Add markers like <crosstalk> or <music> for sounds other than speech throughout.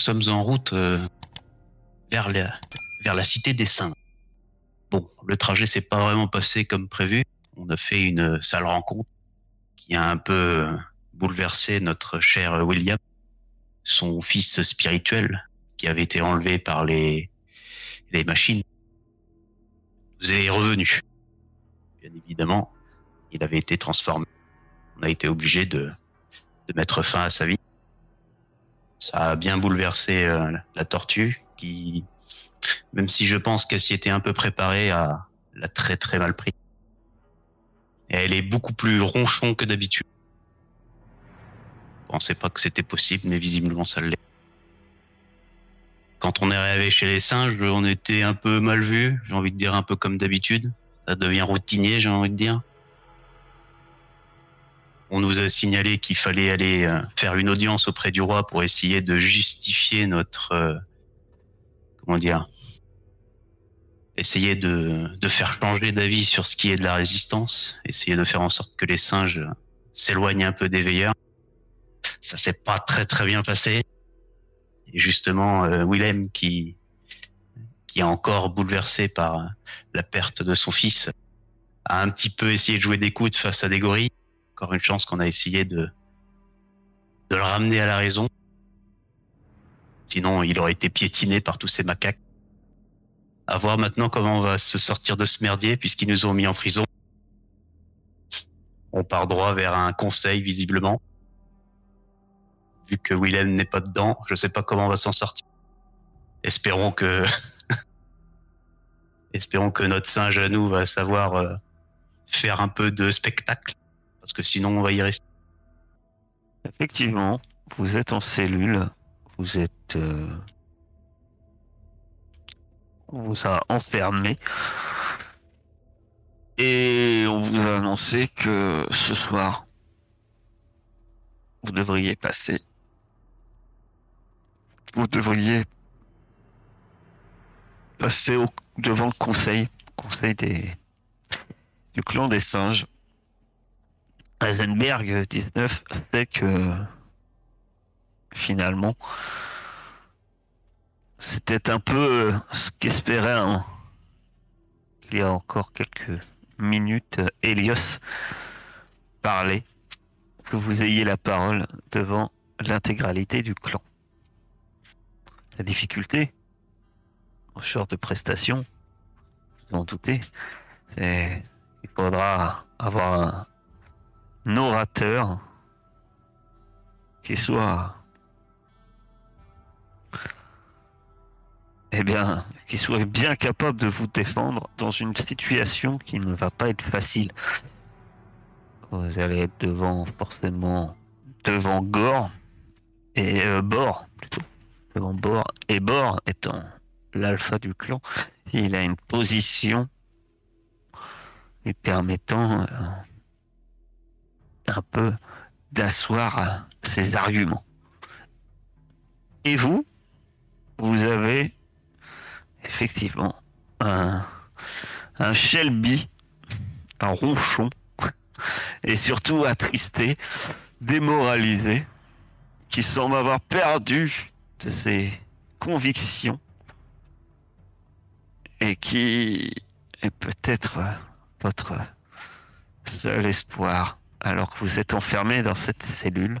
sommes en route euh, vers, la, cité des saints. Bon, le trajet s'est pas vraiment passé comme prévu. On a fait une sale rencontre qui a un peu bouleversé notre cher William, son fils spirituel, qui avait été enlevé par les, machines, nous est revenu. Bien évidemment, il avait été transformé. On a été obligé de mettre fin à sa vie. Ça a bien bouleversé euh, la tortue, qui, même si je pense qu'elle s'y était un peu préparée, a l'a très très mal pris. Elle est beaucoup plus ronchon que d'habitude. Je pensais pas que c'était possible, mais visiblement ça l'est. Quand on est arrivé chez les singes, on était un peu mal vu, j'ai envie de dire un peu comme d'habitude. Ça devient routinier, j'ai envie de dire. On nous a signalé qu'il fallait aller euh, faire une audience auprès du roi pour essayer de justifier notre, euh, comment dire, essayer de, faire changer d'avis sur ce qui est de la résistance, essayer de faire en sorte que les singes s'éloignent un peu des veilleurs. Ça s'est pas très très bien passé. Et justement, euh, Willem qui qui est encore bouleversé par la perte de son fils a un petit peu essayé de jouer des coudes face à des gorilles. Encore une chance qu'on a essayé de le ramener à la raison. Sinon, il aurait été piétiné par tous ces macaques. À voir maintenant comment on va se sortir de ce merdier puisqu'ils nous ont mis en prison. On part droit vers un conseil visiblement. Vu que Willem n'est pas dedans, je sais pas comment on va s'en sortir. Espérons que <laughs> espérons que notre singe à nous va savoir euh, faire un peu de spectacle parce que sinon on va y rester. Effectivement, vous êtes en cellule, vous êtes. euh, on vous a enfermé. Et on vous a annoncé que ce soir, vous devriez passer. Vous devriez passer devant le conseil, conseil des, du clan des singes. Heisenberg 19 sait que finalement c'était un peu euh, ce qu'espérait il y a encore quelques minutes Helios parlait que vous ayez la parole devant l'intégralité du clan. La difficulté en genre de prestation, vous en doutez, c'est qu'il faudra avoir un orateur qui soit eh bien, qui soit bien capable de vous défendre dans une situation qui ne va pas être facile. Vous allez être devant, forcément, devant Gore et euh, Bor, plutôt. Devant Bor. Et Bor étant l'alpha du clan, il a une position lui permettant euh, un peu d'asseoir ses arguments. Et vous, vous avez effectivement un, un Shelby, un ronchon, et surtout attristé, démoralisé, qui semble avoir perdu de ses convictions et qui est peut-être votre seul espoir alors que vous êtes enfermé dans cette cellule.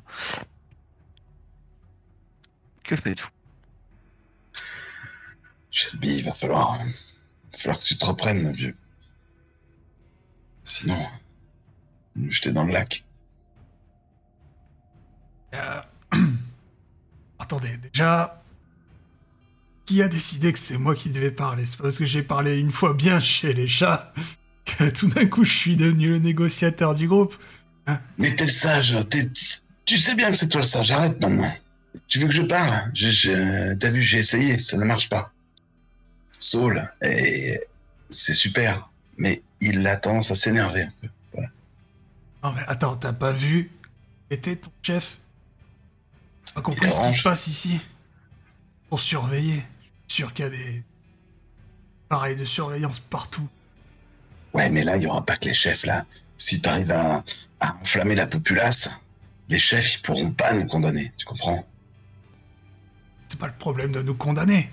Que faites-vous? Shelby, il va falloir, il va falloir que tu te reprennes, mon vieux. Sinon, nous jeter dans le lac. Euh, <clears throat> Attendez, déjà, qui a décidé que c'est moi qui devais parler? C'est parce que j'ai parlé une fois bien chez les chats que tout d'un coup je suis devenu le négociateur du groupe. Mais t'es le sage, t'es- tu sais bien que c'est toi le sage, arrête maintenant. Tu veux que je parle? Je- je- T'as vu, j'ai essayé, ça ne marche pas. Saul, et c'est super, mais il a tendance à s'énerver un peu. Non mais attends, t'as pas vu était ton chef? Pas compris ce qui se passe ici? Pour surveiller. Je suis sûr qu'il y a des... Pareil de surveillance partout. Ouais, mais là, il y aura pas que les chefs, là. Si t'arrives à, à enflammer la populace, les chefs, ils pourront pas nous condamner, tu comprends? C'est pas le problème de nous condamner.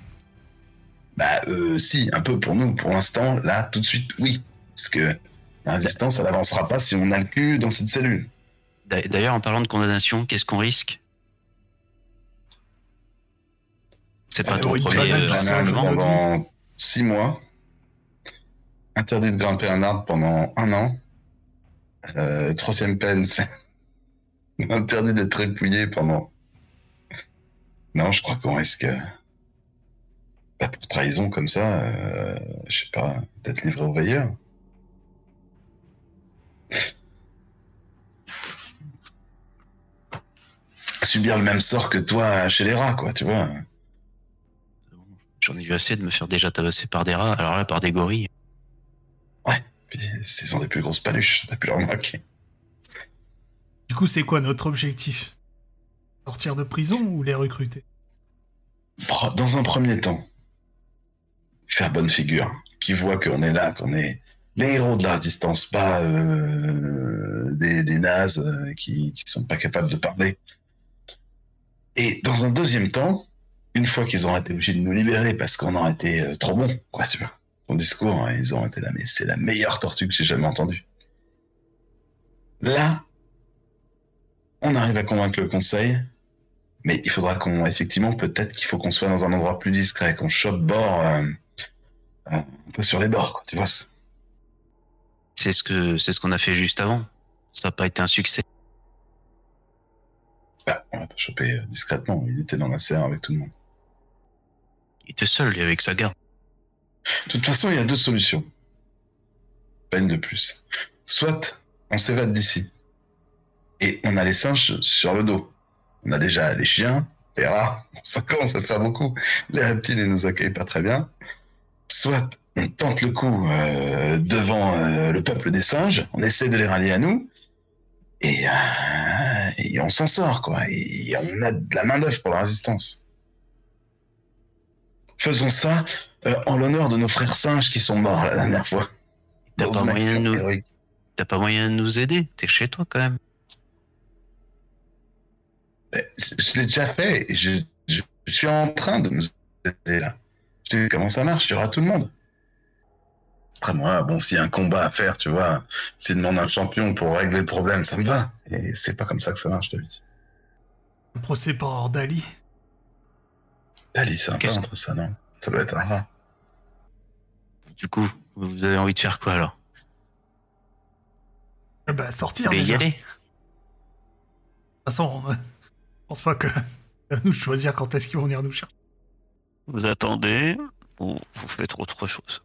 Bah, euh, si, un peu pour nous. Pour l'instant, là, tout de suite, oui. Parce que la résistance, elle n'avancera pas si on a le cul dans cette cellule. D'a- D'ailleurs, en parlant de condamnation, qu'est-ce qu'on risque? C'est pas Euh, ton premier euh, pendant six mois. Interdit de grimper un arbre pendant un an. Euh, troisième peine, <laughs> interdit d'être trépouillé pendant. Non, je crois qu'on risque. euh, bah, pour trahison comme ça, euh, je sais pas, d'être livré au veilleur. Subir le même sort que toi chez les rats, quoi, tu vois. J'en ai vu assez de me faire déjà tabasser par des rats, alors là par des gorilles. Puis, ce sont des plus grosses paluches, t'as pu le remarquer. Du coup, c'est quoi notre objectif? Sortir de prison ou les recruter? Dans un premier temps, faire bonne figure, qui voit qu'on est là, qu'on est les héros de la résistance, pas euh, des, des nazes euh, qui, qui sont pas capables de parler. Et dans un deuxième temps, une fois qu'ils auront été obligés de nous libérer parce qu'on aura été euh, trop bon, quoi, tu vois. Ton discours, hein, ils auront été là, mais c'est la meilleure tortue que j'ai jamais entendue. Là, on arrive à convaincre le conseil, mais il faudra qu'on, effectivement, peut-être qu'il faut qu'on soit dans un endroit plus discret, qu'on chope bord euh, euh, un peu sur les bords, quoi, tu vois. C'est ce que c'est ce qu'on a fait juste avant. Ça n'a pas été un succès. Bah, on va pas choper euh, discrètement. Il était dans la serre avec tout le monde. Il était seul, et avec sa garde. De toute façon, il y a deux solutions. Pas une de plus. Soit on s'évade d'ici et on a les singes sur le dos. On a déjà les chiens, les rats, <laughs> ça commence à faire beaucoup. Les reptiles, ils nous accueillent pas très bien. Soit on tente le coup euh, devant euh, le peuple des singes, on essaie de les rallier à nous et, euh, on s'en sort, quoi. On a de la main-d'œuvre pour la résistance. Faisons ça euh, en l'honneur de nos frères singes qui sont morts la dernière fois. T'as pas moyen nous-. T'as pas moyen de nous aider T'es chez toi quand même. Mais Je, l'ai déjà fait je, je- je suis en train de nous aider là. Je sais comment ça marche, il y aura tout le monde. Après moi, bon, s'il y a un combat à faire, tu vois, s'il demande un champion pour régler le problème, ça me va. Et c'est pas comme ça que ça marche d'habitude. Un procès par d'Ali Dali, c'est un Qu'est-ce- peintre, ça, non? Ça doit être un rat. Du coup, vous avez envie de faire quoi alors? Eh ben, sortir voulez y déjà. De aller toute façon, euh, je pense pas que <laughs> nous choisir quand est-ce qu'ils vont venir nous chercher. Vous attendez ou vous faites autre chose?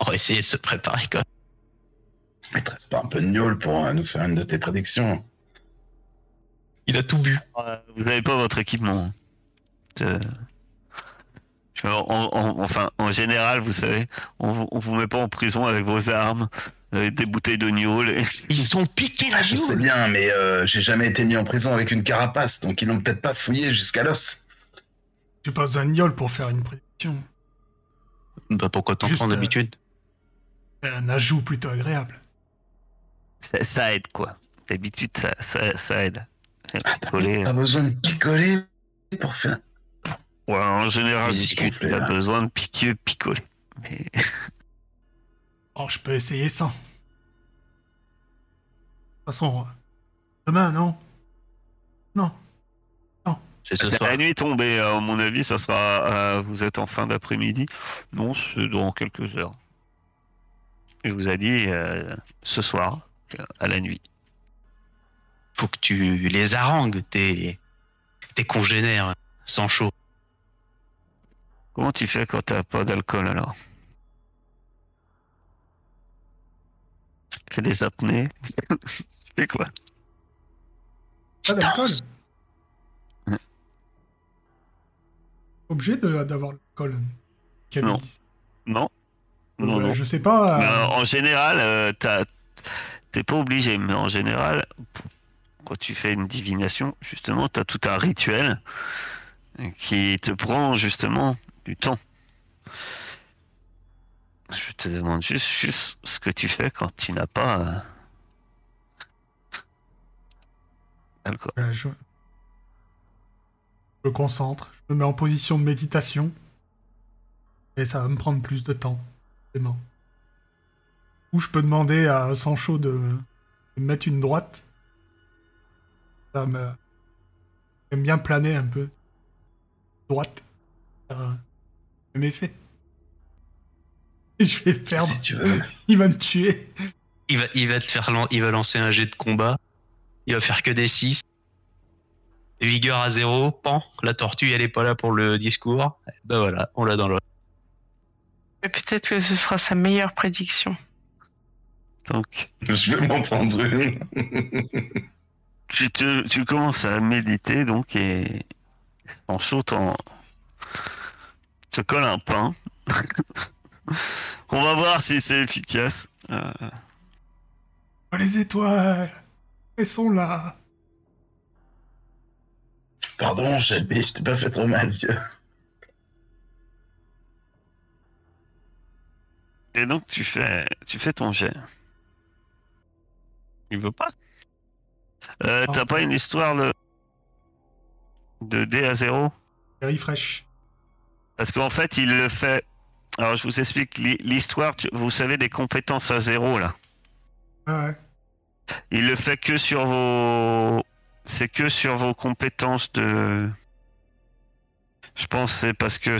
On va essayer de se préparer quoi. Mais te reste pas un peu de gnôle pour euh, nous faire une de tes prédictions. Il a tout bu. Vous n'avez pas votre équipement. Euh, je- en- en- enfin, en général, vous savez, on, vous- on vous met pas en prison avec vos armes, avec des bouteilles de <laughs> Ils ont piqué la Je sais gnôle. bien, mais euh, j'ai jamais été mis en prison avec une carapace, donc ils n'ont peut-être pas fouillé jusqu'à l'os. J'ai pas besoin de gnôle pour faire une prédiction. Bah pourquoi t'en prends euh, d'habitude C'est un ajout plutôt agréable. Ça, ça aide, quoi. D'habitude, ça, ça, ça aide. Ah, Picoler, Pas besoin de picoler pour faire. Ouais, en général, si discutent, il a là. besoin de piquer, picoler. Mais <laughs> Oh, je peux essayer sans. De toute façon, euh, demain, non? Non. C'est ce c'est soir. la nuit tombée, à mon avis, ça sera. euh, vous êtes en fin d'après-midi. Non, c'est dans quelques heures. Il vous a dit euh, ce soir, à la nuit. Faut que tu les harangues, tes, tes congénères, sans chaud. Comment tu fais quand t'as pas d'alcool alors Tu fais des apnées <laughs> Tu fais quoi Pas d'alcool Ouais. Obligé de- d'avoir l'alcool. Non. me dise. Non Non, Euh, non. Je sais pas. Euh, euh, en général, euh, t'as- t'es pas obligé, mais en général, quand tu fais une divination, justement, tu as tout un rituel qui te prend justement du temps. Je te demande juste, juste ce que tu fais quand tu n'as pas euh, euh, je... Me concentre, je me mets en position de méditation. Et ça va me prendre plus de temps, forcément. Ou je peux demander à Sancho de me mettre une droite. Ça me. J'aime bien planer un peu. Droite. Faire je vais perdre. Si tu veux. Il va me tuer. Il va, il va te faire, il va lancer un jet de combat. Il va faire que des 6. Vigueur à zéro, pan. La tortue, elle est pas là pour le discours. Ben voilà, on l'a dans le. Mais peut-être que ce sera sa meilleure prédiction. Donc, Je vais m'en prendre une. tu, te, tu commences à méditer, donc, et en sautant, te colle un pain. <laughs> On va voir si c'est efficace. Euh, Oh, les étoiles. Elles sont là. Pardon, Shelby, je t'ai pas fait trop mal, vieux. et donc, tu fais, tu fais ton jet. Il veut pas. Euh, T'as pas une histoire de, de D à 0 Refresh. Parce qu'en fait, il le fait. Alors, je vous explique l'hi- l'histoire. Vous savez, des compétences à zéro, là. Ah ouais. Il le fait que sur vos. C'est que sur vos compétences de. Je pense que c'est parce que.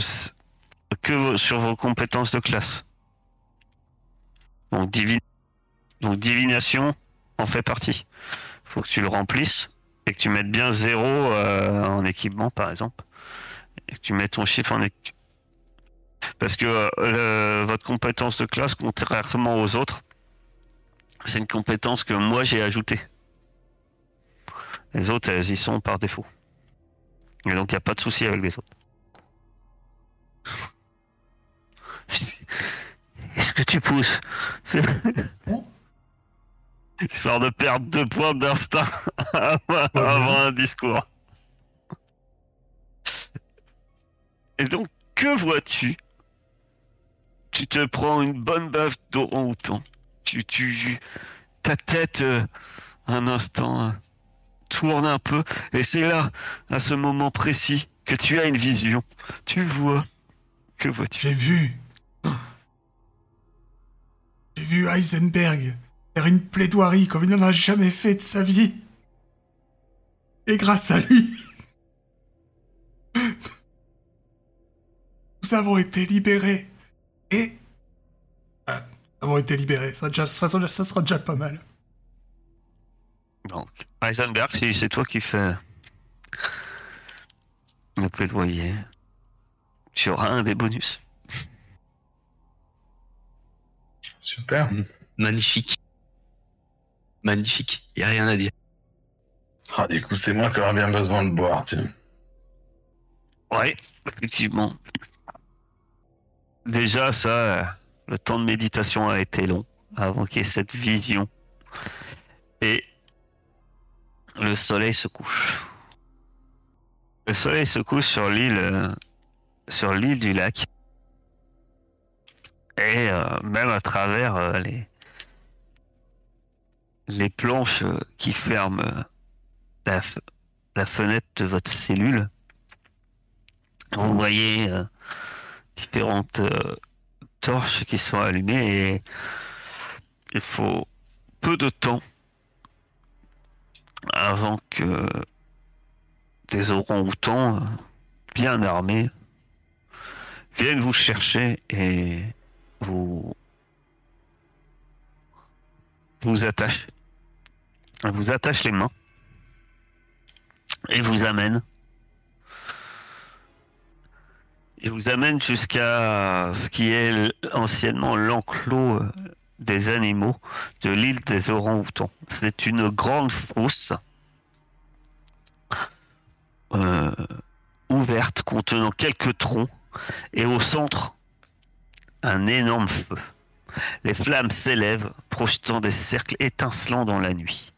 Que sur vos compétences de classe. Donc, divin... Donc divination en fait partie. Faut que tu le remplisses et que tu mettes bien zéro euh, en équipement, par exemple. Et que tu mets ton chiffre en. Parce que euh, votre compétence de classe, contrairement aux autres, c'est une compétence que moi j'ai ajoutée. Les autres, elles y sont par défaut. Et donc, il n'y a pas de souci avec les autres. <laughs> Est-ce que tu pousses? <laughs> Histoire de perdre deux points d'instinct <laughs> avant un discours. Et donc, que vois-tu? Tu te prends une bonne baffe d'orang-outan. Tu, tu, ta tête, euh, un instant, euh, tourne un peu, et c'est là, à ce moment précis, que tu as une vision. Tu vois. Que vois-tu? J'ai vu. J'ai vu Heisenberg faire une plaidoirie comme il n'en a jamais fait de sa vie. Et grâce à lui, nous avons été libérés. Et... Ah, nous avons été libérés, ça, déjà- ça- ça- ça sera déjà pas mal. Donc, Heisenberg, si c'est toi qui fais le plaidoyer, tu auras un des bonus. Super. Magnifique. Magnifique. Y a rien à dire. Ah, du coup, c'est moi qui aurais bien besoin de boire, tiens. Ouais, effectivement. Déjà, ça, euh, le temps de méditation a été long avant qu'il cette vision. Et le soleil se couche. Le soleil se couche sur l'île, euh, sur l'île du lac. Et euh, même à travers les, les planches qui ferment la, la fenêtre de votre cellule, vous voyez différentes euh, torches qui sont allumées et il faut peu de temps avant que des orang-outans euh, bien armés viennent vous chercher et vous vous attachent vous attachent les mains et vous amènent il vous amène jusqu'à ce qui est anciennement l'enclos euh, des animaux de l'île des orang-outans. C'est une grande fosse euh, ouverte contenant quelques troncs et au centre un énorme feu. Les flammes s'élèvent, projetant des cercles étincelants dans la nuit.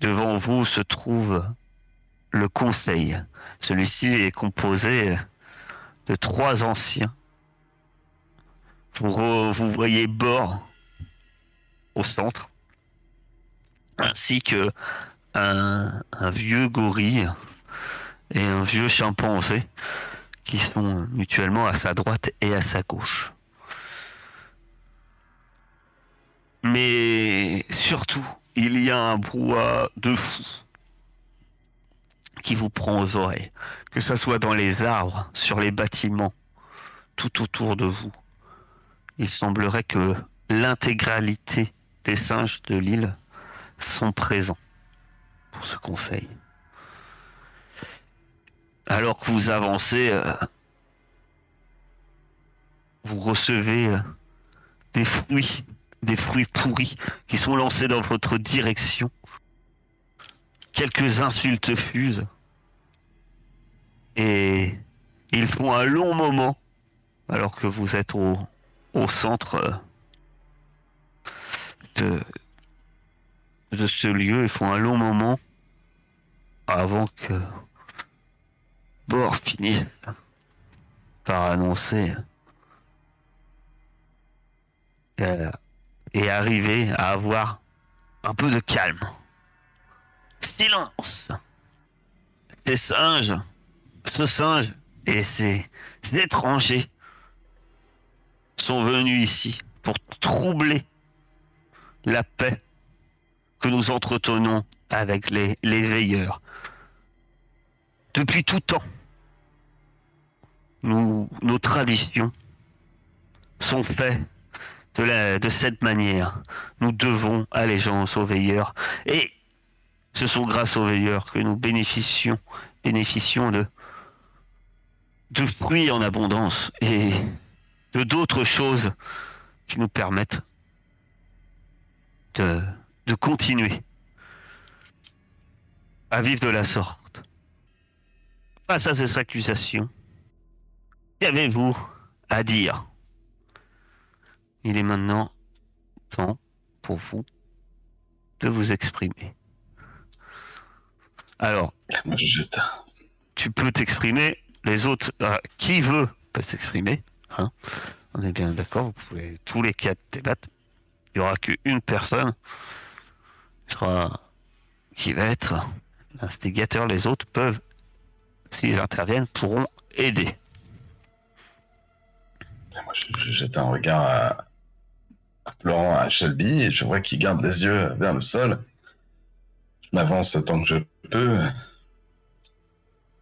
Devant vous se trouve le conseil. Celui-ci est composé trois anciens. Vous, re- vous voyez Bord au centre, ainsi que un, un vieux gorille et un vieux chimpanzé qui sont mutuellement à sa droite et à sa gauche. Mais surtout, il y a un brouhaha de fou qui vous prend aux oreilles, que ça soit dans les arbres, sur les bâtiments, tout autour de vous. Il semblerait que l'intégralité des singes de l'île sont présents pour ce conseil. Alors que vous avancez, euh, vous recevez euh, des fruits, des fruits pourris qui sont lancés dans votre direction. Quelques insultes fusent. Et ils font un long moment, alors que vous êtes au, centre euh, de, ce lieu, ils font un long moment avant que Bord finisse par annoncer euh, et arriver à avoir un peu de calme. Silence! Ces singes, ce singe et ces étrangers sont venus ici pour troubler la paix que nous entretenons avec les, les veilleurs. Depuis tout temps, nous, nos traditions sont faites de, la, de cette manière. Nous devons allégeance aux veilleurs. Et ce sont grâce aux veilleurs que nous bénéficions, bénéficions de, de fruits en abondance et de d'autres choses qui nous permettent de, de continuer à vivre de la sorte. Face à ces accusations, qu'avez-vous à dire? Il est maintenant temps pour vous de vous exprimer. Alors, tu peux t'exprimer, les autres, euh, qui veut peut s'exprimer. Hein On est bien d'accord, vous pouvez tous les quatre débattre. Il n'y aura qu'une personne qui sera- qui va être l'instigateur. Les autres peuvent, s'ils interviennent, pourront aider. Moi, je, je jette un regard à, à pleurant à Shelby et je vois qu'il garde les yeux vers le sol. Je m'avance tant que je peux.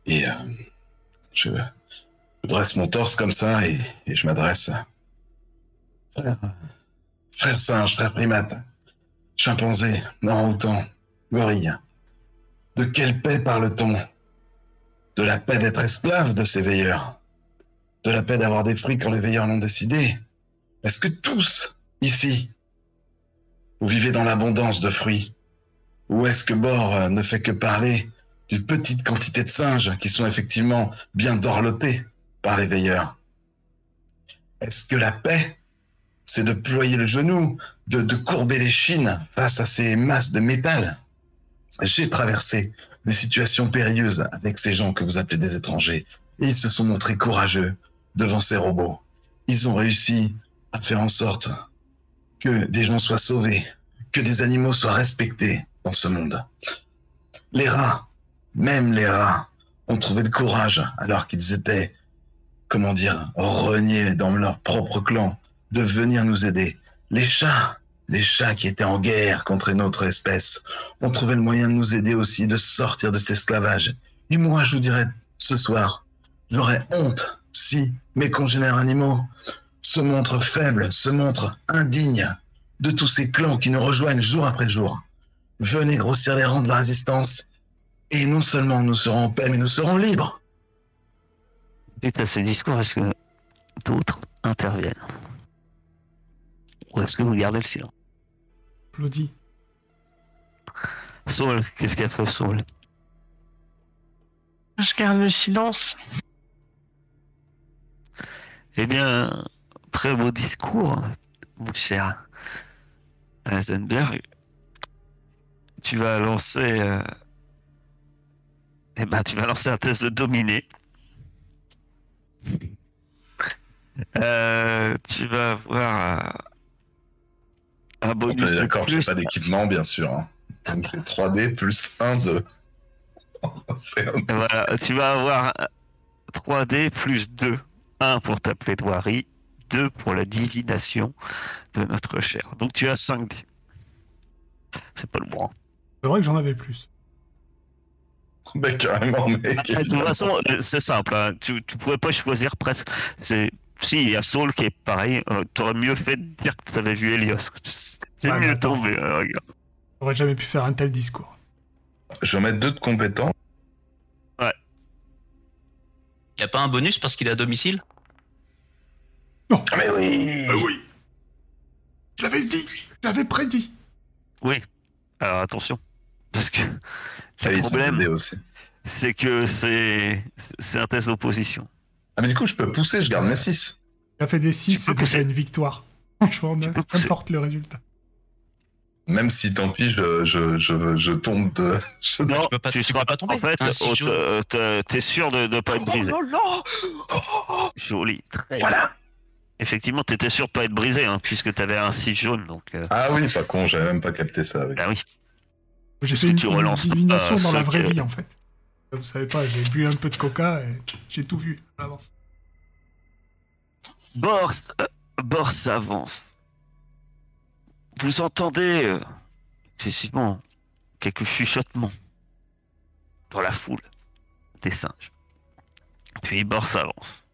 Et euh, je, je dresse mon torse comme ça et, et je m'adresse. Frère, frère singe, frère primate, chimpanzé, orang-outan, gorille. De quelle paix parle-t-on? De la paix d'être esclave de ces veilleurs de la paix d'avoir des fruits quand les veilleurs l'ont décidé Est-ce que tous, ici, vous vivez dans l'abondance de fruits? Ou est-ce que Bord euh, ne fait que parler d'une petite quantité de singes qui sont effectivement bien dorlotés par les veilleurs Est-ce que la paix, c'est de ployer le genou, de, courber les chines face à ces masses de métal? J'ai traversé des situations périlleuses avec ces gens que vous appelez des étrangers. Ils se sont montrés courageux devant ces robots. Ils ont réussi à faire en sorte que des gens soient sauvés, que des animaux soient respectés dans ce monde. Les rats, même les rats, ont trouvé le courage alors qu'ils étaient, comment dire, reniés dans leur propre clan, de venir nous aider. Les chats, les chats qui étaient en guerre contre une autre espèce, ont trouvé le moyen de nous aider aussi, de sortir de cet esclavage. Et moi, je vous dirais, ce soir, j'aurais honte si mes congénères animaux se montrent faibles, se montrent indignes de tous ces clans qui nous rejoignent jour après jour. Venez grossir les rangs de la résistance et non seulement nous serons en paix, mais nous serons libres. Suite à ce discours, est-ce que d'autres interviennent Ou est-ce que vous gardez le silence Applaudis. Saul, qu'est-ce qu'a fait Saul Je garde le silence. Eh bien, très beau discours, mon cher Heisenberg. Tu vas lancer. euh, Eh ben, tu vas lancer un test de dominé. Euh, tu vas avoir un On bonus d'accord, j'ai plus. pas d'équipement, bien sûr. hein. Donc c'est 3D plus 1 de. <laughs> Un- Voilà, tu vas avoir 3D plus 2. 1 pour ta plaidoirie, 2 pour la divination de notre cher. Donc tu as 5 dés. C'est pas le bon. C'est vrai que j'en avais plus. <laughs> Bah, carrément, mec. De toute façon, euh, c'est simple. hein. Tu, tu pourrais pas choisir presque. C'est si il y a Saul qui est pareil, euh, t'aurais mieux fait de dire que t'avais vu Helios. C'est Ouais, mais mieux attends. tombé. euh, regarde. J'aurais jamais pu faire un tel discours. Je vais mettre deux de compétents. Y a pas un bonus parce qu'il est à domicile? Ah, mais oui Euh, oui. Je l'avais dit. Je l'avais prédit. Oui. Alors attention, parce que Ah, le problème, c'est que c'est un test d'opposition. Ah, mais du coup, je peux pousser, je garde mes 6. Il a fait des 6, Tu c'est déjà pousser. une victoire. <laughs> Franchement, n'importe le résultat. Même si, tant pis, je, je, je, je tombe de. <laughs> je- Non, peux pas- tu seras peux pas tomber. En fait, t'es- sûr de ne pas être brisé. Oh là là Joli. Très Voilà Effectivement, t'étais sûr de pas être brisé, hein, puisque t'avais un 6 jaune, donc. euh, Ah oui, pas con, j'avais même pas capté ça. oui. bah oui. J'ai fait une, tu relances divination dans la vraie que- vie, en fait. Vous savez pas, j'ai bu un peu de coca et j'ai tout vu à l'avance. Bors, euh, Bors avance. Vous entendez euh, excessivement quelques chuchotements dans la foule des singes. Puis Bors avance.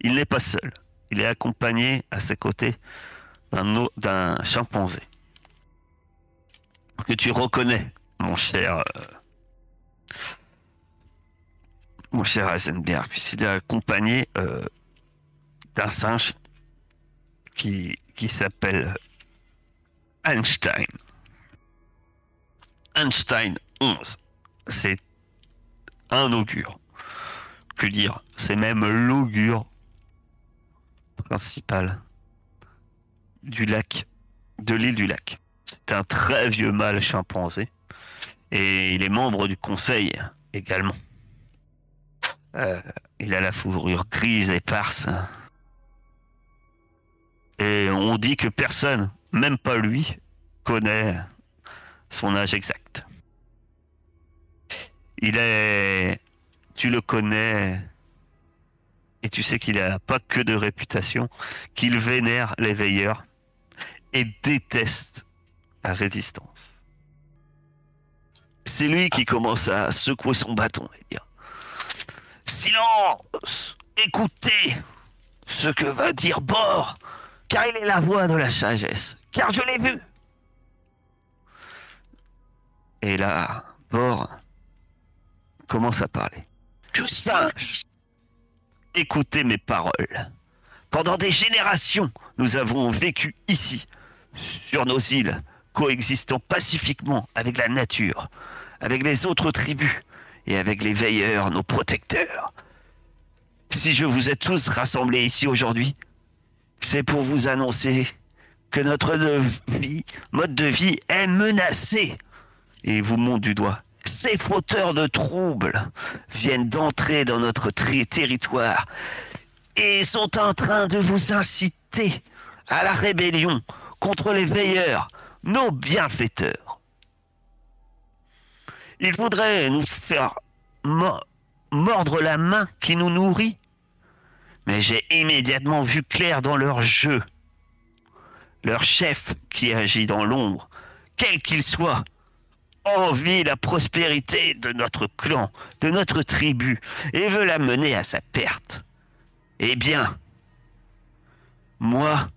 Il n'est pas seul. Il est accompagné à ses côtés d'un chimpanzé que tu reconnais, mon cher, euh, mon cher Heisenberg, puisqu'il est accompagné euh, d'un singe qui, qui s'appelle Einstein. Einstein 11. C'est un augure. Que dire C'est même l'augure principal du lac, de l'île du lac. C'est un très vieux mâle chimpanzé. Et il est membre du conseil également. Euh, il a la fourrure grise éparse. Et on dit que personne, même pas lui, connaît son âge exact. Il est... Tu le connais et tu sais qu'il n'a pas que de réputation, qu'il vénère les veilleurs et déteste la résistance. C'est lui qui commence à secouer son bâton et dire Silence Écoutez ce que va dire Bord, car il est la voix de la sagesse, car je l'ai vu. Et là, Bord commence à parler. Que Sage, écoutez mes paroles. Pendant des générations, nous avons vécu ici, sur nos îles, coexistant pacifiquement avec la nature, avec les autres tribus et avec les veilleurs, nos protecteurs. Si je vous ai tous rassemblés ici aujourd'hui, c'est pour vous annoncer que notre mode de vie est menacé. Et vous montre du doigt. Ces fauteurs de troubles viennent d'entrer dans notre territoire et sont en train de vous inciter à la rébellion contre les veilleurs, nos bienfaiteurs. Ils voudraient nous faire mo- mordre la main qui nous nourrit, mais j'ai immédiatement vu clair dans leur jeu. Leur chef qui agit dans l'ombre, quel qu'il soit, envie la prospérité de notre clan, de notre tribu, et veut la mener à sa perte. Eh bien, moi,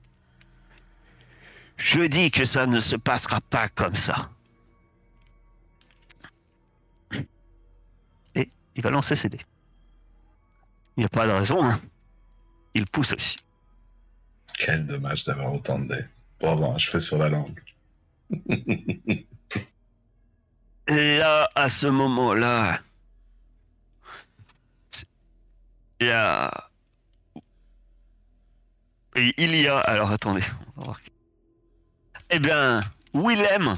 je dis que ça ne se passera pas comme ça. Et il va lancer ses dés. Il n'y a pas de raison, hein. Il pousse aussi. Quel dommage d'avoir autant de dés. Pour avoir un cheveu sur la langue. <laughs> Et là, à ce moment-là, il y a... Et il y a... Alors attendez. on va voir. Eh bien, Willem,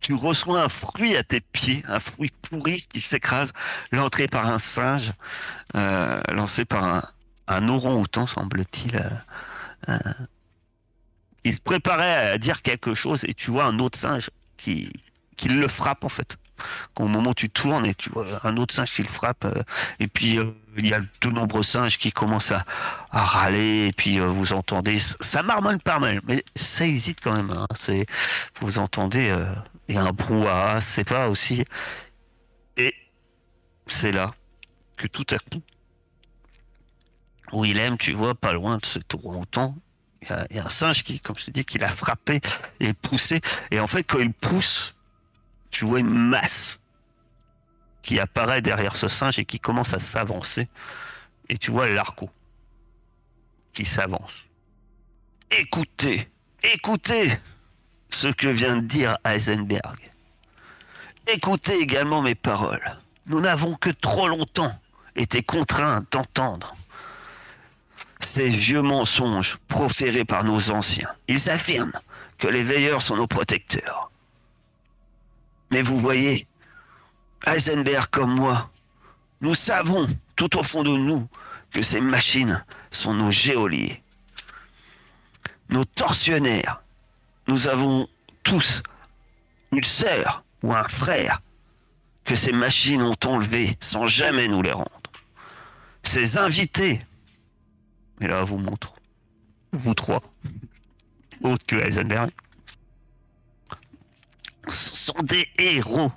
tu reçois un fruit à tes pieds, un fruit pourri qui s'écrase, l'entrée par un singe, euh, lancé par un, un orang-outan, semble-t-il, euh, euh, qui se préparait à dire quelque chose, et tu vois un autre singe qui le frappe en fait qu'au moment où tu tournes et tu vois un autre singe qui le frappe, euh, et puis euh, il y a de nombreux singes qui commencent à, râler, et puis euh, vous entendez, ça marmonne pas mal, mais ça hésite quand même. hein. Vous entendez, il y a un brouhaha, c'est pas aussi. Et c'est là que tout à coup, Willem, tu vois, pas loin de ce tour-temps, il y, il y a un singe qui, comme je te dis, qui l'a frappé et poussé. Et en fait, quand il pousse, tu vois une masse qui apparaît derrière ce singe et qui commence à s'avancer. Et tu vois l'arco qui s'avance. Écoutez, écoutez ce que vient de dire Heisenberg. Écoutez également mes paroles. Nous n'avons que trop longtemps été contraints d'entendre ces vieux mensonges proférés par nos anciens. Ils affirment que les veilleurs sont nos protecteurs. Mais vous voyez, Heisenberg comme moi, nous savons tout au fond de nous que ces machines sont nos géoliers, nos tortionnaires. Nous avons tous une sœur ou un frère que ces machines ont enlevé sans jamais nous les rendre. Ces invités, et là vous montre, vous trois, autres que Heisenberg, sont des héros.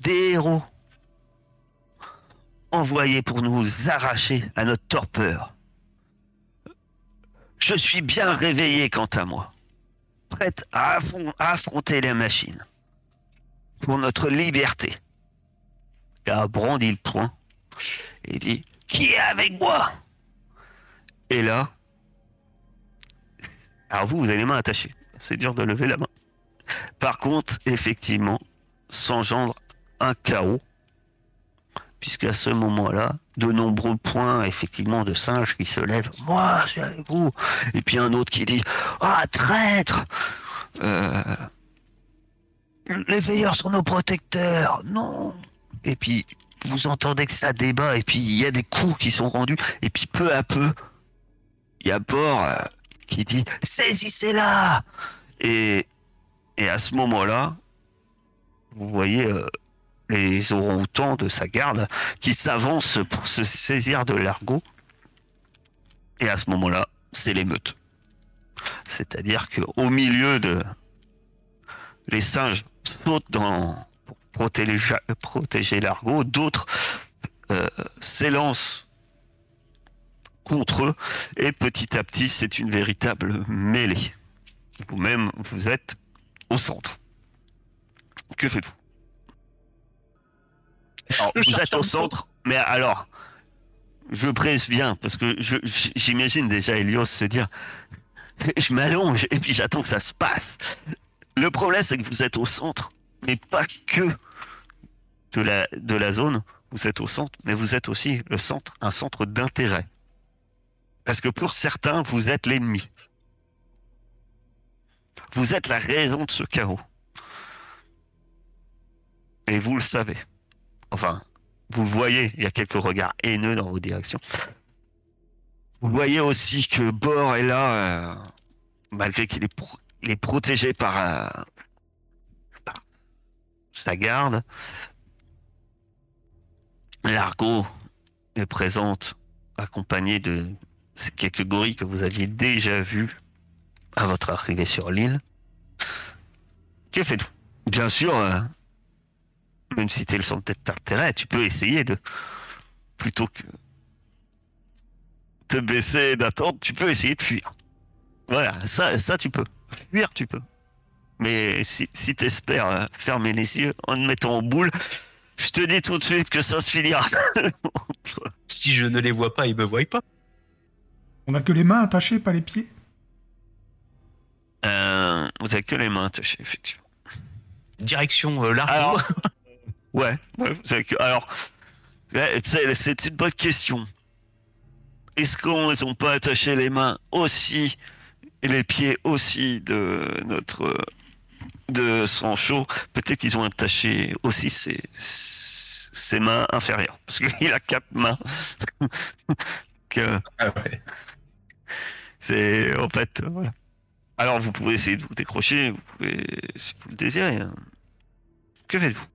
Des héros. Envoyés pour nous arracher à notre torpeur. Je suis bien réveillé quant à moi. Prête à affronter les machines. Pour notre liberté. Il a brandi le poing et dit Qui est avec moi? Et là, alors vous, vous avez les mains attachées. C'est dur de lever la main. Par contre, effectivement, s'engendre un chaos, puisqu'à ce moment-là, de nombreux points, effectivement, de singes qui se lèvent. Moi, je suis avec vous. Et puis un autre qui dit Ah, traître Euh, Les veilleurs sont nos protecteurs. Non. Et puis, vous entendez que ça débat, et puis il y a des coups qui sont rendus, et puis peu à peu, il y a Bord euh, qui dit Saisissez-la Et et à ce moment-là, vous voyez euh, les orang-outans de sa garde qui s'avancent pour se saisir de l'argot. Et à ce moment-là, c'est l'émeute. C'est-à-dire qu'au milieu de... Les singes sautent pour protéger, protéger l'argot, d'autres euh, s'élancent contre eux, et petit à petit, c'est une véritable mêlée. Vous-même, vous êtes au centre. Que faites-vous? Alors, Vous êtes au centre, mais alors, je préviens, parce que j'imagine déjà Elios se dire, <laughs> je m'allonge et puis j'attends que ça se passe. Le problème, c'est que vous êtes au centre, mais pas que de la, de la zone, vous êtes au centre, mais vous êtes aussi le centre, un centre d'intérêt. Parce que pour certains, vous êtes l'ennemi. Vous êtes la raison de ce chaos. Et vous le savez. Enfin, vous le voyez, il y a quelques regards haineux dans vos directions. Vous voyez aussi que Bor est là, euh, malgré qu'il est, protégé par, euh, par sa garde. L'argot est présente, accompagnée de ces quelques gorilles que vous aviez déjà vus à votre arrivée sur l'île. Que faites-vous? Bien sûr, euh, même si tu es le centre d'intérêt, tu peux essayer de... Plutôt que te baisser et d'attendre, tu peux essayer de fuir. Voilà, ça, ça tu peux. Fuir, tu peux. Mais si, si tu espères fermer les yeux en te mettant en boule, je te dis tout de suite que ça se finira. <laughs> Si je ne les vois pas, ils me voient pas. On a que les mains attachées, pas les pieds? Euh, vous avez que les mains attachées, effectivement. Direction euh, l'arbre. Alors, <laughs> ouais, ouais, vous avez que- alors, c'est une bonne question. Est-ce qu'on ils ont pas attaché les mains aussi et les pieds aussi de notre de Sancho Peut-être qu'ils ont attaché aussi ses, ses mains inférieures parce qu'il <laughs> a quatre mains. <laughs> que Ah ouais. c'est en fait euh, voilà. Alors vous pouvez essayer de vous décrocher, vous pouvez si vous le désirez. hein. Que faites-vous?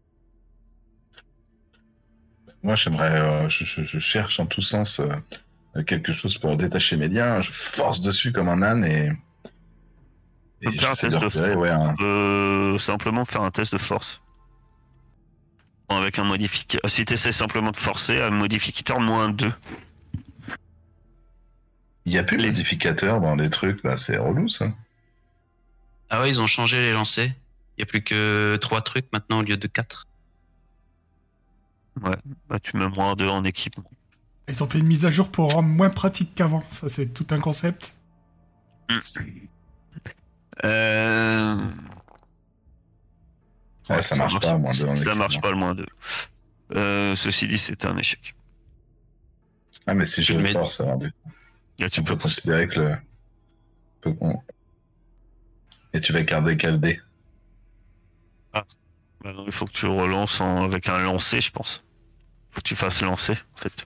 Moi, j'aimerais, euh, je, je- je cherche en tous sens euh, quelque chose pour détacher mes liens. Je force dessus comme un âne et. Et faire un test de force. ouais, Euh, simplement faire un test de force. Bon, Avec un modificateur. Si tu essaies simplement de forcer, un modificateur moins 2. Il n'y a plus de Les- modificateur dans les trucs, là, c'est relou ça. Ah ouais, ils ont changé les lancers. Il y a plus que trois trucs maintenant au lieu de quatre. Ouais, bah, tu mets moins 2 en équipement. Ils ont fait une mise à jour pour rendre moins pratique qu'avant. Ça, c'est tout un concept. Euh... Ouais, ça marche pas, moins deux en Ça équipement. marche pas le moins 2. Euh, ceci dit, c'est un échec. Ah, mais si je Tu le force, du Là, tu peux peux considérer que le. peut Et tu vas garder quel dé Bah non, il faut que tu relances avec un lancer, je pense. Faut que tu fasses lancer, en fait.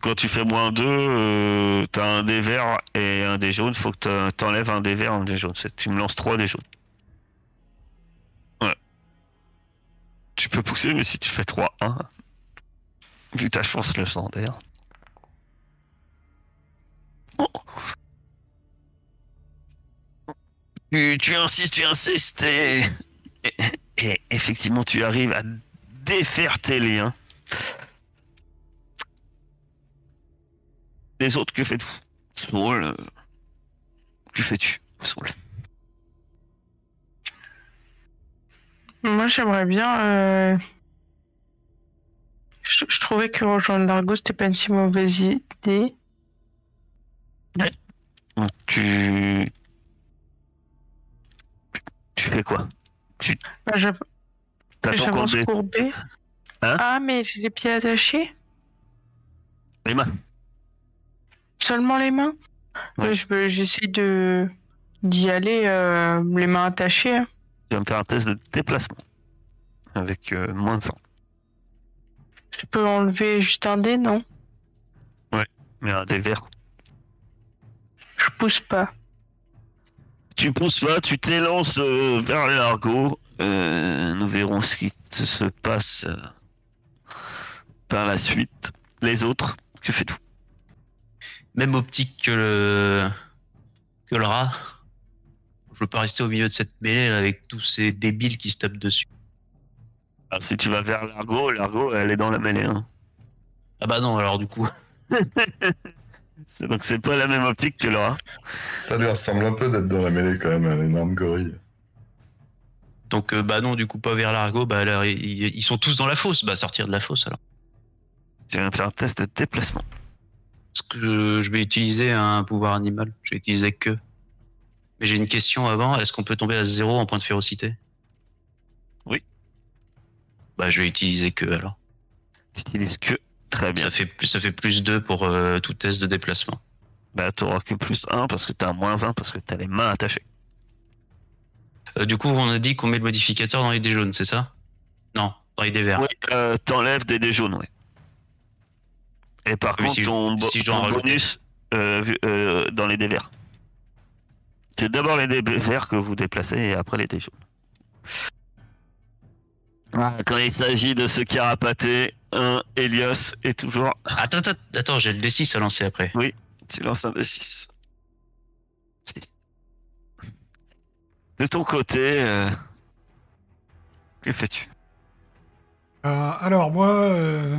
Quand tu fais moins 2, euh, t'as un dé vert et un dé jaune. Faut que t'enlèves un dé vert et un dé jaune. Tu me lances 3 dés jaunes. Ouais. Tu peux pousser, mais si tu fais 3-1, vu ta chance légendaire. Oh. Tu, tu insistes, tu insistes et, et- et effectivement tu arrives à défaire tes liens. Les autres, que faites-vous? Saul, euh, que fais-tu Saul? Moi, j'aimerais bien. euh, Je, je trouvais que rejoindre Largo, c'était pas une si mauvaise idée. Donc, tu... Tu fais quoi? Bah, je- J'avance courbée. Hein? Ah, mais j'ai les pieds attachés les mains. Seulement les mains? Ouais. Ouais, je J'essaie de d'y aller euh, les mains attachées. hein. Tu vas me faire un test de déplacement. Avec euh, moins de 100. Je peux enlever juste un dé, non? Mais un dé vert. Je pousse pas. Tu pousses pas, tu t'élances euh, vers l'argot. Euh, nous verrons ce qui se passe euh, par la suite. Les autres, que fais-tu Même optique que le que le rat. Je veux pas rester au milieu de cette mêlée là, avec tous ces débiles qui se tapent dessus. Ah, Si tu vas vers l'argot, l'argot, elle est dans la mêlée. hein. Ah bah non, alors du coup. <laughs> C'est- Donc c'est pas la même optique que rat. Ça lui ressemble un peu d'être dans la mêlée quand même, un énorme gorille. Donc euh, bah non, du coup pas vers l'argot. Bah alors, ils, ils sont tous dans la fosse. Bah sortir de la fosse alors. Tu vas me faire un test de déplacement. Est-ce que je, je vais utiliser un pouvoir animal Je vais utiliser que. Mais j'ai une question avant. Est-ce qu'on peut tomber à zéro en point de férocité? Oui. Bah je vais utiliser que alors. Tu utilises que. Très bien. Ça fait plus, ça fait plus 2 pour euh, tout test de déplacement. Bah t'auras que plus 1 parce que t'as un moins 1 parce que t'as les mains attachées. Euh, du coup, on a dit qu'on met le modificateur dans les dés jaunes, c'est ça? Non, dans les dés verts. Oui, euh, t'enlèves des dés jaunes, ouais. Et par Oui, contre, si ton, si ton bonus dans les dés verts. C'est d'abord les dés verts que vous déplacez et après les dés jaunes. Ah, Quand il s'agit de se carapater, un Elios est toujours. Attends, attends, attends, j'ai le D6 à lancer après. Tu lances un D6. Six. De ton côté, euh, que fais-tu? Euh, alors, moi, euh,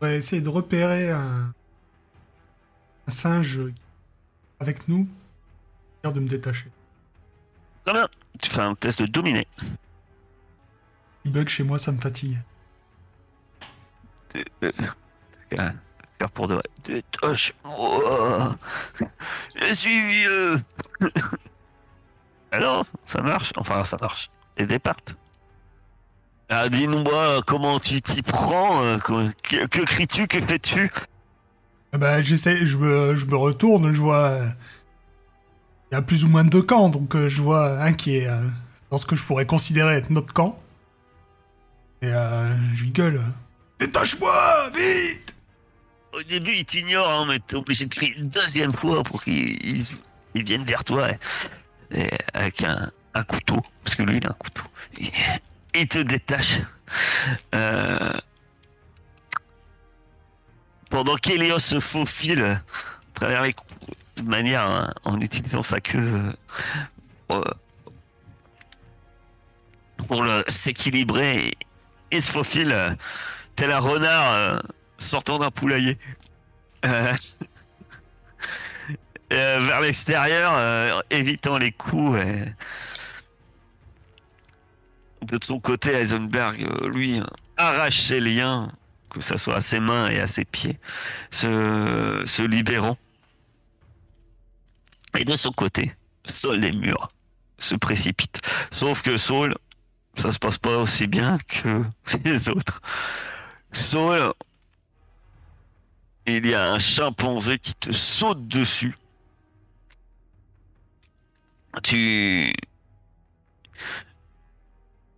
on va essayer de repérer un, un singe avec nous. J'ai de me détacher. Très bien. Tu fais un test de dominer. Il bug chez moi, ça me fatigue. Euh, Faire pour de vrai. Détache-moi. Je suis vieux. Alors, ça marche? Enfin, ça marche. Et départent. Ah, dis-nous-moi, comment tu t'y prends? Euh, Que, que- que cries-tu? Que fais-tu? Ah bah, j'essaie, je me, je me retourne, je vois. euh, Il y a plus ou moins deux camps, donc je vois un qui est dans ce que je pourrais considérer être notre camp. Et euh, je lui gueule. Détache-moi, vite Au début, ils t'ignorent, hein, mais t'es obligé de crier une deuxième fois pour ils viennent vers toi. Et, et avec un, un couteau, parce que lui, il a un couteau. Il te détache. Euh, pendant qu'Elios se faufile à travers les coups, de manière hein, en utilisant sa queue euh, pour le- s'équilibrer et, se faufile euh, tel un renard euh, sortant d'un poulailler. Euh, <laughs> vers l'extérieur, évitant les coups. De son côté, Heisenberg, lui, arrache ses liens, que ça soit à ses mains et à ses pieds, se, se libérant. Et de son côté, Saul des murs se précipite. Sauf que Saul, ça se passe pas aussi bien que <laughs> les autres. Saul, il y a un chimpanzé qui te saute dessus. Tu.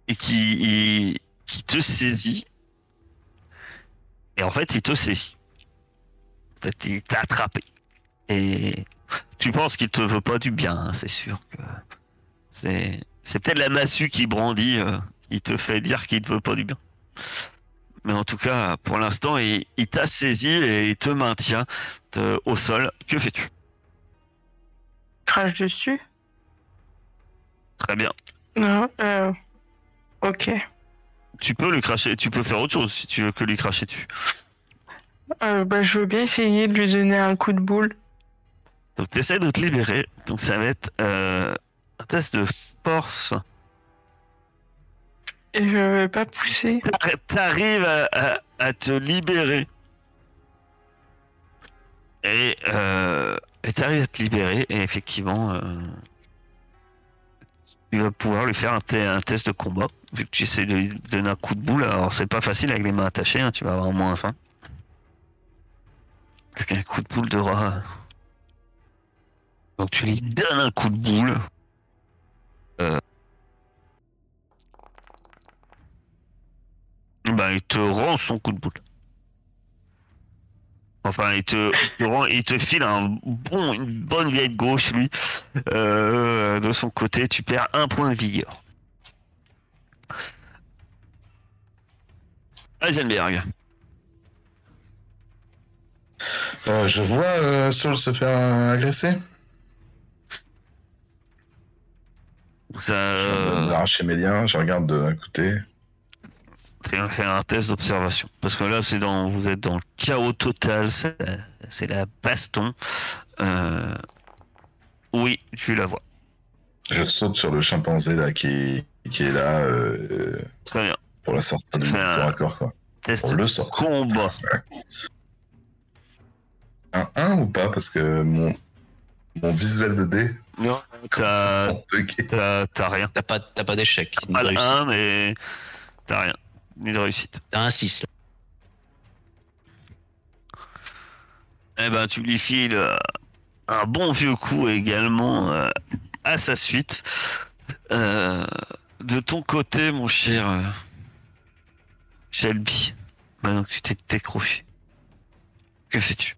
Et qui, qui te saisit. Et en fait, il te saisit. En fait, il t'a attrapé. Et tu penses qu'il te veut pas du bien, hein, c'est sûr que. C'est, c'est peut-être la massue qui brandit, euh, il te fait dire qu'il te veut pas du bien. Mais en tout cas, pour l'instant, il, il t'a saisi et il te maintient au sol. Que fais-tu? Crache dessus Très bien. Non, euh... Ok. Tu peux lui cracher, tu peux faire autre chose si tu veux que lui cracher dessus. Euh, bah, je veux bien essayer de lui donner un coup de boule. Donc tu essaies de te libérer. Donc ça va être euh, un test de force. Et je vais pas pousser. T'arri- T'arrives à, à- à te libérer. Et euh, et t'arrives à te libérer et effectivement euh, tu vas pouvoir lui faire un, te- un test de combat vu que tu essaies de lui donner un coup de boule. Alors c'est pas facile avec les mains attachées, hein, tu vas avoir moins 1. Parce qu'un coup de boule de rat. Donc tu lui donnes un coup de boule. Euh, Bah, il te rend son coup de boule. Enfin, il te, rend- il te file un bon, une bonne vieille gauche, lui. Euh, de son côté, tu perds un point de vigueur. Heisenberg. Euh, je vois euh, Saul se faire agresser. Ça, Je viens de- euh, d'arracher mes liens, je regarde de d'un côté. Fais un test d'observation. Parce que là, c'est dans, vous êtes dans le chaos total. C'est la, baston. Euh, oui, tu la vois. Je saute sur le chimpanzé là qui, qui est là euh, Très bien. pour la sortir du corps à corps quoi. Test Pour le sortir. combat. Un 1 ou pas? Parce que mon, mon visuel de dé. Ok. T'as, t'as rien. T'as pas, t'as pas d'échec. Pas de réussite. 1, mais t'as rien. Ni de réussite. T'as un 6. Eh ben, tu lui files euh, un bon vieux coup également euh, à sa suite. Euh, de ton côté, mon cher euh, Shelby, maintenant que tu t'es décroché, que fais-tu?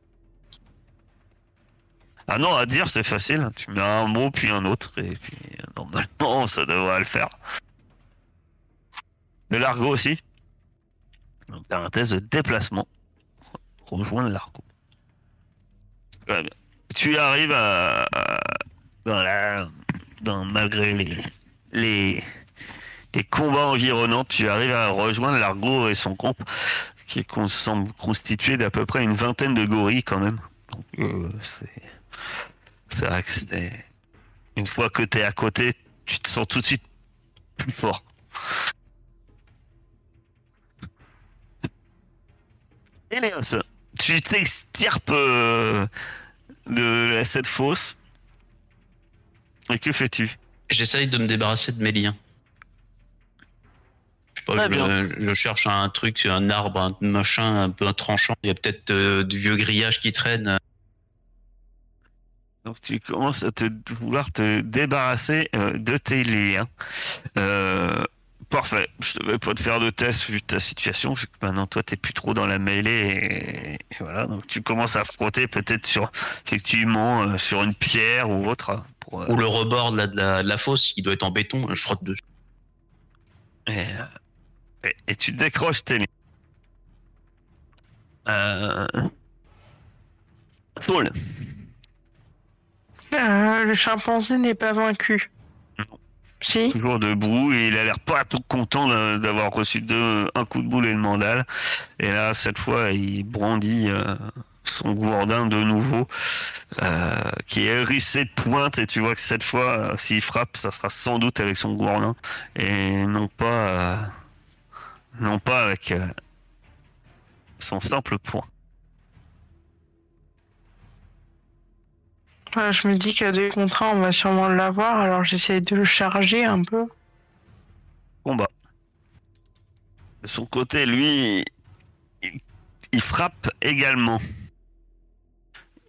Ah non, à dire, c'est facile. Tu mets un mot puis un autre, et puis normalement, ça devrait le faire. De l'argot aussi Donc, test de déplacement. Rejoindre l'argot. Tu arrives à, dans la, dans, malgré les, les, combats environnants, tu arrives à rejoindre l'argot et son groupe, qui semble constitué d'à peu près une vingtaine de gorilles quand même. Donc, euh, c'est vrai que c'est, une fois que t'es à côté, tu te sens tout de suite plus fort. Elios, tu t'extirpes euh, de cette fosse. Et que fais-tu? J'essaye de me débarrasser de mes liens. Je sais pas, Très je, bien. je cherche un truc, un arbre, un machin un peu tranchant. Il y a peut-être euh, du vieux grillage qui traîne. Donc tu commences à te vouloir te débarrasser euh, de tes liens. Euh, parfait. Je ne vais pas te faire de test vu ta situation, vu que maintenant toi t'es plus trop dans la mêlée et, et voilà. Donc tu commences à frotter peut-être sur effectivement euh, sur une pierre ou autre. hein, pour, Ou le rebord de la, de la, de la fosse, il doit être en béton. Je frotte dessus. Et, et, et tu décroches tes lignes. Euh... Saul, Euh, le chimpanzé n'est pas vaincu. Non. Si? Toujours debout et il a l'air pas tout content d'a- d'avoir reçu deux, un coup de boule et une mandale. Et là, cette fois, il brandit euh, son gourdin de nouveau, euh, qui est hérissé de pointe. Et tu vois que cette fois, s'il frappe, ça sera sans doute avec son gourdin et non pas, non pas avec son simple poing. Ouais, Je me dis qu'à deux contre un, on va sûrement l'avoir, alors j'essaie de le charger un peu. combat. De son côté, lui, il, il frappe également.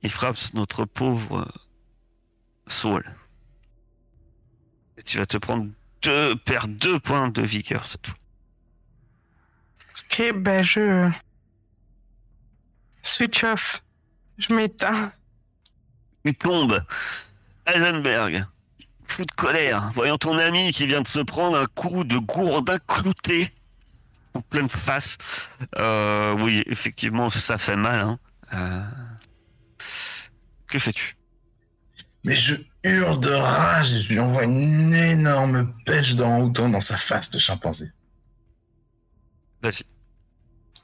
Il frappe notre pauvre euh, Saul. Et tu vas te prendre deux, perdre deux points de vigueur cette fois. Ok, ben je. Switch off. Je m'éteins. Tu tombes. Heisenberg, fou de colère, voyant ton ami qui vient de se prendre un coup de gourdin clouté en pleine face. Euh, oui, effectivement, ça fait mal. Hein. Euh, Que fais-tu? Mais je hurle de rage et je lui envoie une énorme pêche d'orang-outan dans sa face de chimpanzé. Vas-y.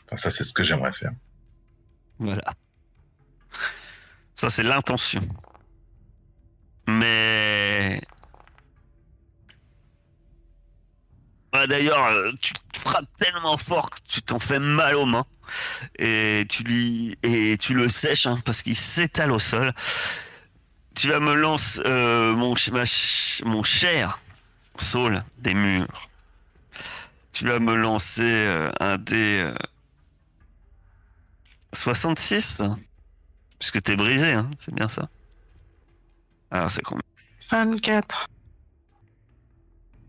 Enfin, ça, c'est ce que j'aimerais faire. Voilà. Ça, c'est l'intention. Mais. D'ailleurs, euh, tu frappes tellement fort que tu t'en fais mal aux mains. Et tu lui et tu le sèches hein, parce qu'il s'étale au sol. Tu vas me lancer euh, mon, ch- mon cher Saul des murs. Tu vas me lancer euh, un dé euh, 66 Puisque t'es brisé, hein, c'est bien ça. Alors c'est combien 24.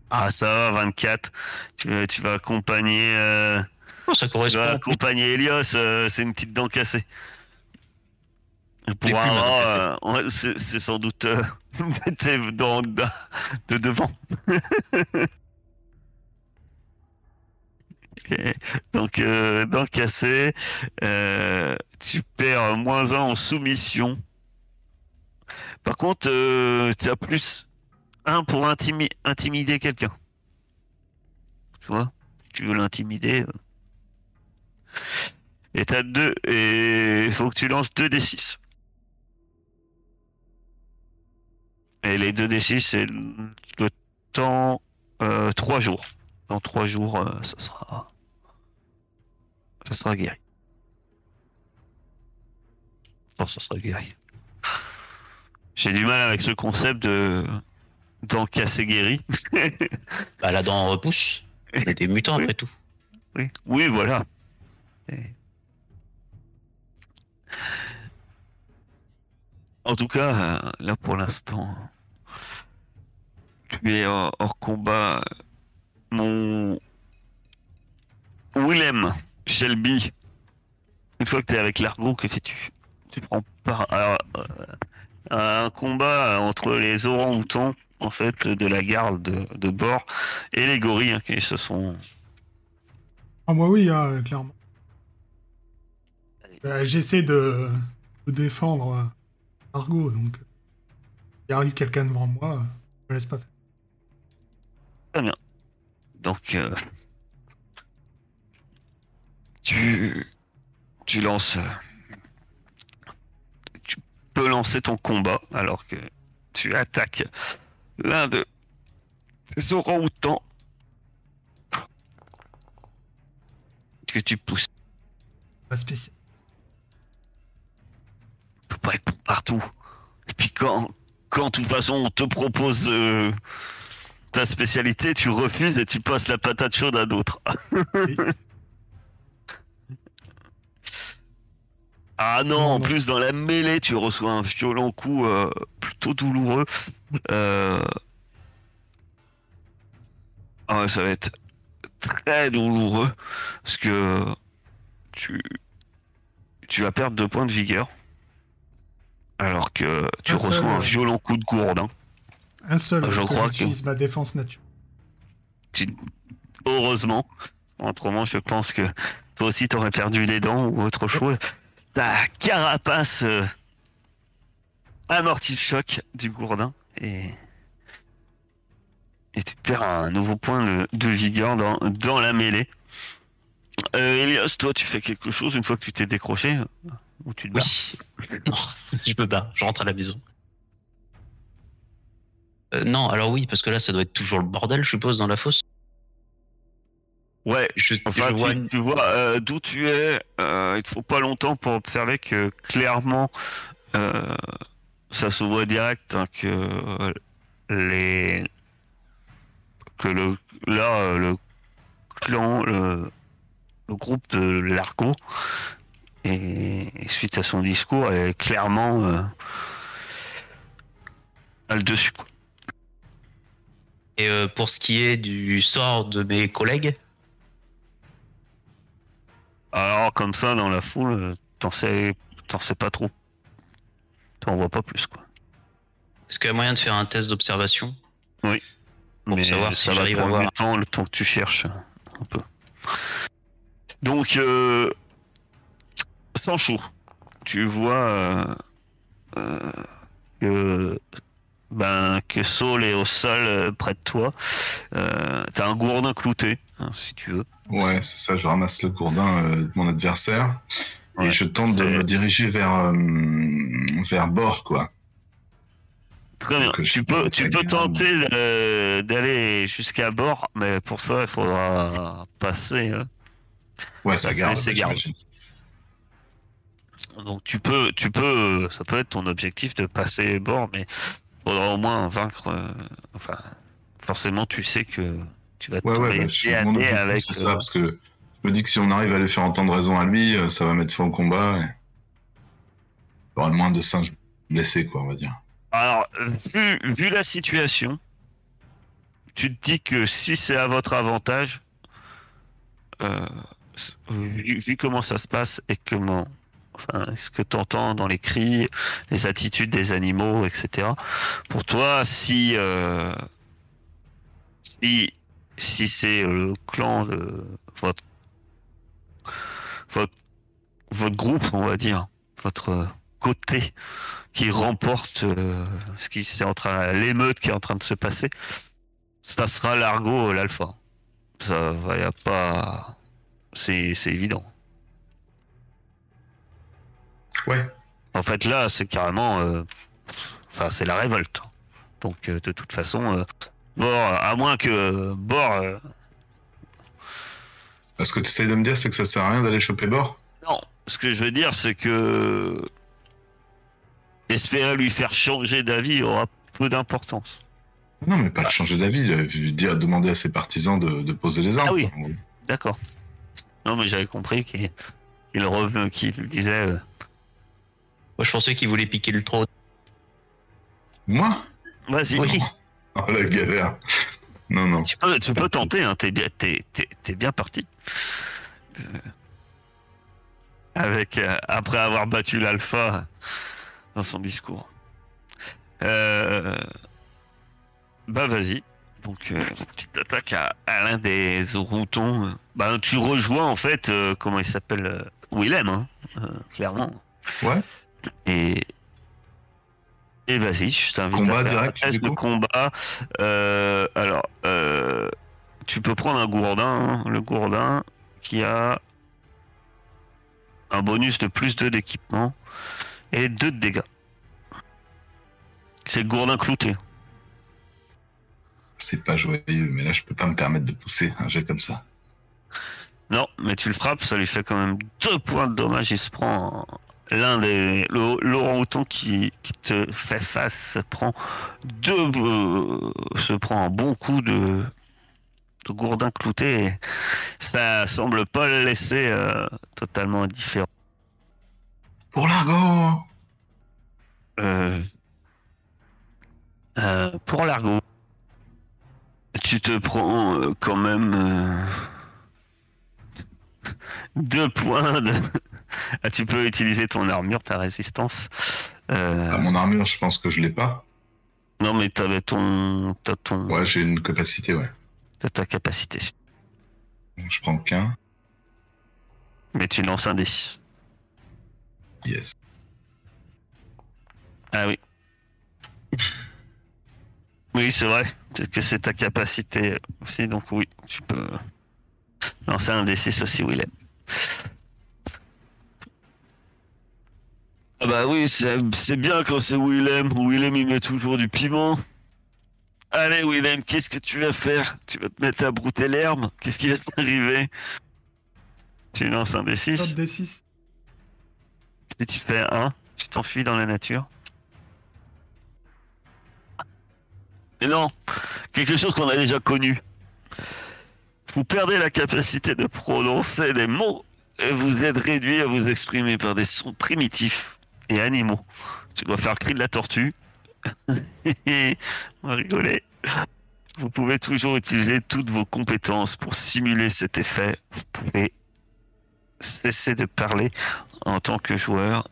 Ah ça va, 24. Tu, vas- tu vas accompagner, euh, Oh, ça tu vas correspond. accompagner Elios, euh, c'est une petite dent cassée. Pour avoir, euh, ouais, c'est c'est sans doute euh, <laughs> tes dents de, de devant. <laughs> Donc, euh, dent cassée, euh, tu perds moins 1 en soumission. Par contre, euh, tu as plus 1 pour intimi- intimider quelqu'un. Tu vois Tu veux l'intimider. euh. Et t'as deux. Et il faut que tu lances 2 D6. Et les 2 D6, c'est le temps 3 jours. Dans 3 jours, euh, ça sera. Ça sera guéri. Enfin, ça sera guéri. J'ai du mal avec ce concept de. D'en casser guéri. <laughs> Bah, la dent repousse. On est des mutants Oui. après tout. Oui, oui voilà. Et- En tout cas, euh, là pour l'instant, tu es hors, hors combat. Mon Willem Shelby, une fois que tu es avec l'Argo, que fais-tu? Tu prends part alors, euh, à un combat entre les orang-outans, en fait, de la garde de, de bord, et les gorilles hein, qui se sont Ah, moi, oui, hein, clairement. Euh, J'essaie de, de défendre euh, Argo, donc. euh, Il arrive quelqu'un devant moi, euh, je me laisse pas faire. Donc, euh, tu, tu lances, tu peux lancer ton combat alors que tu attaques l'un de ces orang-outans que tu pousses. Pas spécial. Tu peux pas être bon partout. Et puis quand, quand de toute façon on te propose euh, ta spécialité, tu refuses et tu passes la patate chaude à d'autres. <laughs> Ah non, Non, en non. plus dans la mêlée, tu reçois un violent coup euh, plutôt douloureux. Euh... Ah ouais, ça va être très douloureux parce que tu tu vas perdre deux points de vigueur alors que tu Un seul, reçois un violent coup de gourdin. Un seul, Je crois que- j'utilise ma défense naturelle. Tu- Heureusement. Autrement, je pense que toi aussi t'aurais perdu les dents ou autre chose. Ta carapace euh, amortit le choc du gourdin et et tu perds un nouveau point de, vigueur dans, la mêlée. Euh, Elias, toi, tu fais quelque chose une fois que tu t'es décroché ou tu te bats Oui. <laughs> je me bats. Je rentre à la maison. Euh, non, alors oui, parce que là, ça doit être toujours le bordel, je suppose, dans la fosse. Ouais, Je, Enfin, je tu, vois une- tu vois euh, d'où tu es. euh, il te faut pas longtemps pour observer que clairement, euh, ça se voit direct hein, que les que le là le clan le, le groupe de l'Argo et, et suite à son discours est clairement euh, a le dessus. quoi. Et euh, pour ce qui est du sort de mes collègues, Alors comme ça dans la foule, t'en sais t'en sais pas trop. T'en vois pas plus quoi. est-ce qu'il y a moyen de faire un test d'observation Pour Mais savoir si ça j'arrive à voir. temps, le temps que tu cherches un peu. Donc, euh, Sancho, tu vois euh, euh, que, ben, que Saul est au sol euh, près de toi. Euh, T'as un gourdin clouté, hein, si tu veux. Ouais, c'est ça, je ramasse le gourdin euh, de mon adversaire Ouais. et je tente de me diriger vers, vers bord, quoi. Très bien. Tu peux, tu peux tenter d'aller jusqu'à bord, mais pour ça, il faudra passer. hein. Ouais, ça garde. garde. Donc tu peux, tu peux, ça peut être ton objectif de passer bord, mais faudra au moins vaincre. euh, enfin, forcément, tu sais que tu vas te Ouais, ouais, bah, suis avec. c'est euh, ça, parce que je me dis que si on arrive à lui faire entendre raison à lui, euh, ça va mettre fin au combat. Et... Il y aura le moins de singes blessés, quoi, on va dire. Alors, vu, vu la situation, tu te dis que si c'est à votre avantage, euh, vu, vu comment ça se passe et comment, enfin, ce que tu entends dans les cris, les attitudes des animaux, etc. Pour toi, si euh, si, si c'est le clan de votre votre votre groupe, on va dire, votre côté qui remporte euh, ce qui c'est en train l'émeute qui est en train de se passer, ça sera l'argot l'alpha. Ça va y a pas c'est évident. Ouais. En fait là, c'est carrément euh, enfin c'est la révolte. Donc euh, de toute façon euh, Bord, à moins que euh, Ce que tu essayes de me dire, c'est que ça sert à rien d'aller choper bord non, ce que je veux dire c'est que espérer lui faire changer d'avis aura peu d'importance. Non, mais pas de changer d'avis, dire, demander à ses partisans de, de poser les armes. Ah oui. D'accord. Non, mais j'avais compris qu'il qu'il revenait, qu'il disait. Moi je pensais qu'il voulait piquer le trône. Moi? Vas-y, Oui. Oh la galère. Non, non. tu peux, tu peux tenter. Hein, t'es bien, t'es, t'es- t'es bien parti. Avec euh, après avoir battu l'alpha dans son discours. Euh, bah vas-y. Donc euh, tu t'attaques à, à l'un des routons. Bah tu rejoins en fait euh, comment il s'appelle Willem, hein, euh, clairement. Ouais. Et et vas-y, je t'invite Combat à faire direct, un test de combat. Euh, alors, euh, tu peux prendre un gourdin, hein, le gourdin qui a un bonus de plus 2 d'équipement et 2 de dégâts. C'est le gourdin clouté. C'est pas joyeux, mais là, je peux pas me permettre de pousser un jet comme ça. Non, mais tu le frappes, ça lui fait quand même 2 points de dommage. Il se prend l'un des. Routon qui, qui te fait face se prend deux. euh, se prend un bon coup de. de gourdin clouté. Et ça semble pas le laisser euh, totalement indifférent. Pour l'argot Euh, euh, pour l'argot, tu te prends quand même deux points de. Ah, tu peux utiliser ton armure, ta résistance. Euh, Ah, Mon armure, je pense que je l'ai pas. non, mais t'avais ton, ton, Ouais, j'ai une capacité, ouais. t'as ta capacité. Donc, je prends qu'un. Mais tu lances un dé. Yes. Ah oui. Oui, c'est vrai. Peut-être que c'est ta capacité aussi, donc oui, tu peux lancer un D6 aussi, Willem. Ah bah oui, c'est bien quand c'est Willem. Willem, il met toujours du piment. Allez, Willem, qu'est-ce que tu vas faire? Tu vas te mettre à brouter l'herbe? Qu'est-ce qui va t'arriver? Tu lances un D6 Top D6. Si tu fais un, tu t'enfuis dans la nature. Mais non, quelque chose qu'on a déjà connu. Vous perdez la capacité de prononcer des mots et vous êtes réduit à vous exprimer par des sons primitifs animaux. Tu dois faire le cri de la tortue. <laughs> On va rigoler. Vous pouvez toujours utiliser toutes vos compétences pour simuler cet effet. Vous pouvez cesser de parler en tant que joueur.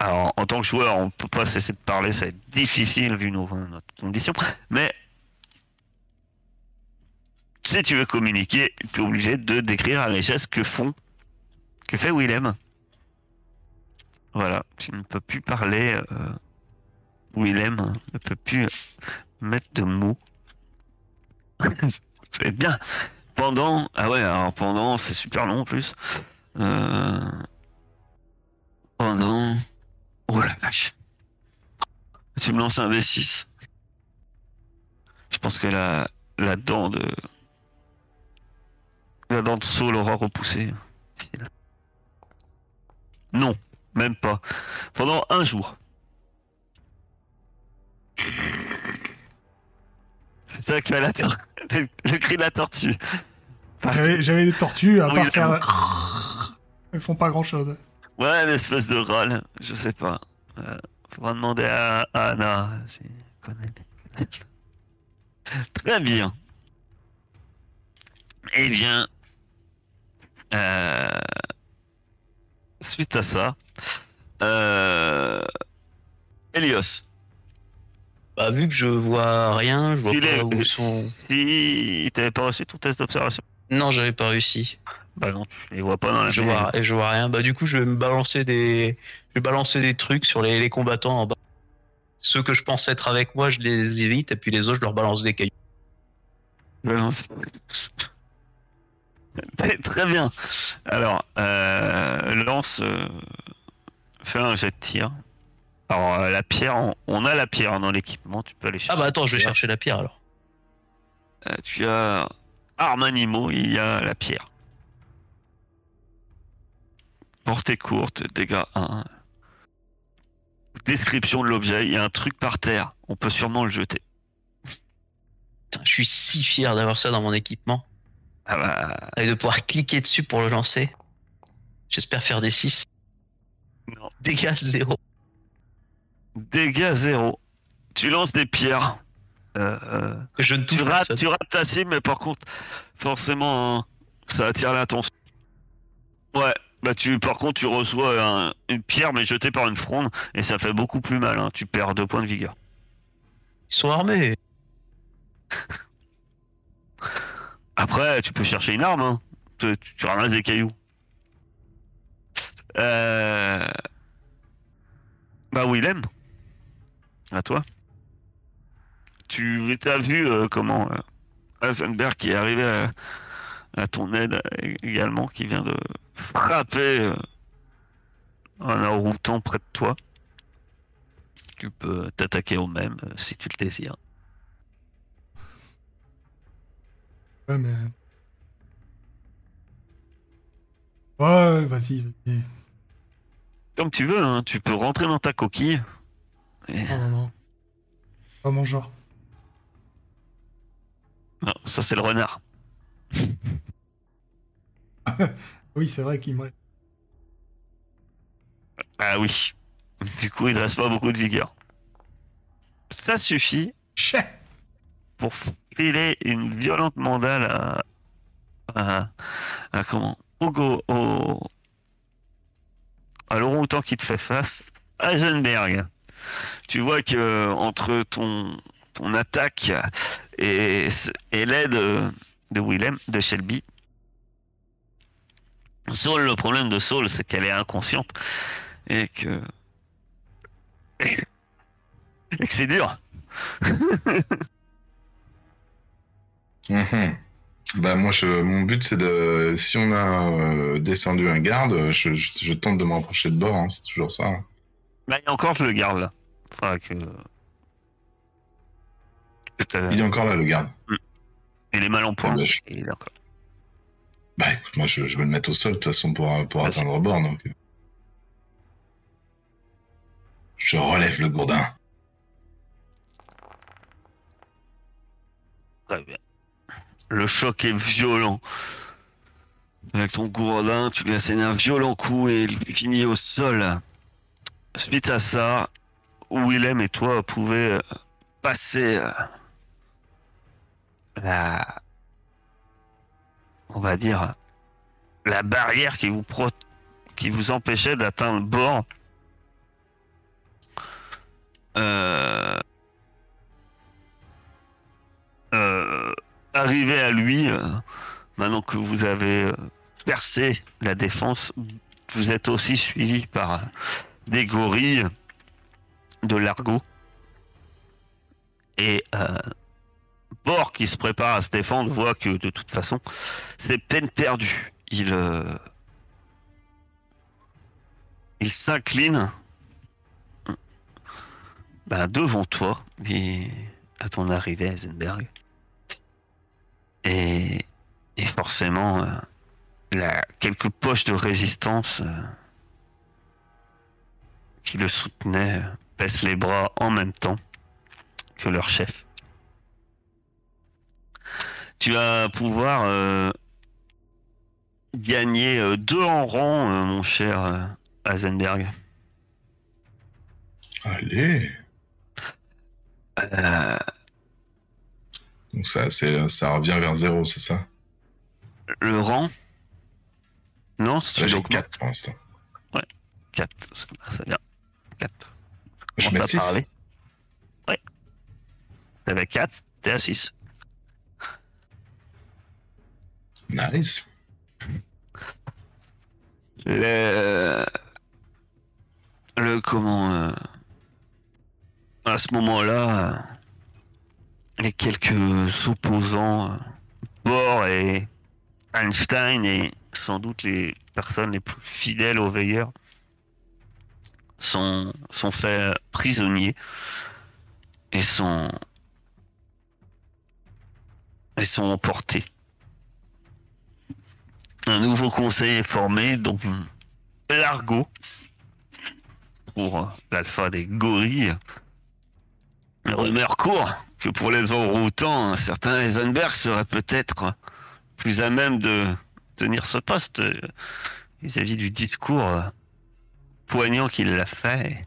Alors, en tant que joueur, on peut pas cesser de parler, ça va être difficile vu nos, notre condition. Mais si tu veux communiquer, tu es obligé de décrire les gestes que font, que fait Willem. Voilà, tu ne peux plus parler. euh, Willem ne peut plus mettre de mots. <laughs> c'est bien. Pendant, ah ouais, alors pendant, c'est super long en plus. Euh, pendant, oh la vache. Tu me lances un D6. Je pense que la, la dent de, la dent de Saul aura repoussé. Non, même pas. Pendant un jour. C'est ça que fait la tor- <laughs> le, le cri de la tortue. J'avais j'avais des tortues, à Oui, part oui. faire. <laughs> Elles font pas grand chose. Ouais, une espèce de rôle, je sais pas. Euh, faudra demander à, à Anna si elle connaît. <laughs> Très bien. Eh bien, euh, suite à ça, euh, Elios, Bah, vu que je vois rien, je vois il pas est- où sont. si t'avais pas reçu ton test d'observation, Non, j'avais pas réussi. bah non, tu les vois pas dans la Je vois, et je vois rien. Bah, du coup, je vais me balancer des, je vais balancer des trucs sur les, les combattants en bas. Ceux que je pense être avec moi, je les évite, et puis les autres, je leur balance des cailloux. Balance. <laughs> Très- bien. Alors, euh, lance. euh, fais un jet de tir. Alors, euh, la pierre, on, on a la pierre dans l'équipement, tu peux aller chercher. Ah bah attends, je vais chercher la pierre alors. Tu as armes animaux, il y a la pierre. Portée courte, dégâts 1. Description de l'objet, il y a un truc par terre, on peut sûrement le jeter. Putain, je suis si fier d'avoir ça dans mon équipement. Ah bah, Et de pouvoir cliquer dessus pour le lancer. J'espère faire des 6. non. Dégâts 0. Dégâts 0. Tu lances des pierres. Euh, euh, je ne tu, touche rates, personne. tu rates ta cible, mais par contre, forcément, hein, ça attire l'attention. Ouais, bah tu, par contre, tu reçois un- une pierre, mais jetée par une fronde, et ça fait beaucoup plus mal. hein. Tu perds deux points de vigueur. Ils sont armés. <laughs> Après, tu peux chercher une arme. Hein. Tu, ramasses des cailloux. Euh... Bah, Willem. À toi. Tu as vu euh, comment euh, Heisenberg qui est arrivé à, ton aide euh, également, qui vient de frapper euh, un enroutant près de toi? Tu peux t'attaquer au même euh, si tu le désires. Ouais, mais. Ouais, vas-y, vas-y. Comme tu veux, hein, tu peux rentrer dans ta coquille. Et- Non, non, non. Pas mon genre. Non, ça c'est le renard. <laughs> Oui, c'est vrai qu'il me. Ah oui. Du coup, il ne reste pas beaucoup de vigueur. Ça suffit Chais pour filer une violente mandale à, à, à comment au, au à l'orang-outan qui te fait face, Heisenberg. Tu vois que entre ton ton attaque et, et l'aide de Willem, de Shelby, Saul, le problème de Saul, c'est qu'elle est inconsciente et que et que c'est dur. <laughs> Mhm. Bah moi, je, mon but c'est de, si on a euh, descendu un garde, je, je- je tente de me rapprocher de bord, hein, c'est toujours ça. hein. Bah, il y a encore le garde là. Faudra que. que t'as- Il est encore là le garde. Il est mal en point. Bah, je- Il est encore- Bah écoute, moi je, je vais le mettre au sol de toute façon pour, pour Vas-y. atteindre bord donc. euh. Je relève le gourdin. Très bien. Le choc est violent. Avec ton gourdin, tu lui assénes un violent coup et il finit au sol. Suite à ça, Willem et toi pouvez passer euh, la, on va dire, la barrière qui vous qui vous empêchait d'atteindre le bord. Euh, euh, arrivé à lui, euh, maintenant que vous avez euh, percé la défense, vous êtes aussi suivi par euh, des gorilles de l'argot. Et Bor, qui se prépare à se défendre, voit que de toute façon, c'est peine perdue. Il, il s'incline ben, devant toi, à ton arrivée, Heisenberg. Et, et forcément, euh, la, quelques poches de résistance euh, qui le soutenaient euh, baissent les bras en même temps que leur chef. Tu vas pouvoir euh, gagner euh, deux en rang, euh, mon cher euh, Heisenberg. Allez. Euh, Donc ça, c'est, ça revient vers zéro, c'est ça? Le rang? Non, j'ai l'augmentes. 4 pour l'instant. 4. Ça vient. 4. Je mets t'a 6. parlé. Ouais. T'avais 4, t'es à 6. Nice. Le, le comment euh, à ce moment-là, les quelques opposants, euh, Bohr et Einstein et sans doute les personnes les plus fidèles aux veilleurs sont faits prisonniers et sont et sont emportés. Un nouveau conseil est formé, donc Largo pour l'alpha des gorilles. Rumeur court que pour les enroutants, un certain Heisenberg serait peut-être plus à même de tenir ce poste euh, vis-à-vis du discours euh, poignant qu'il l'a fait.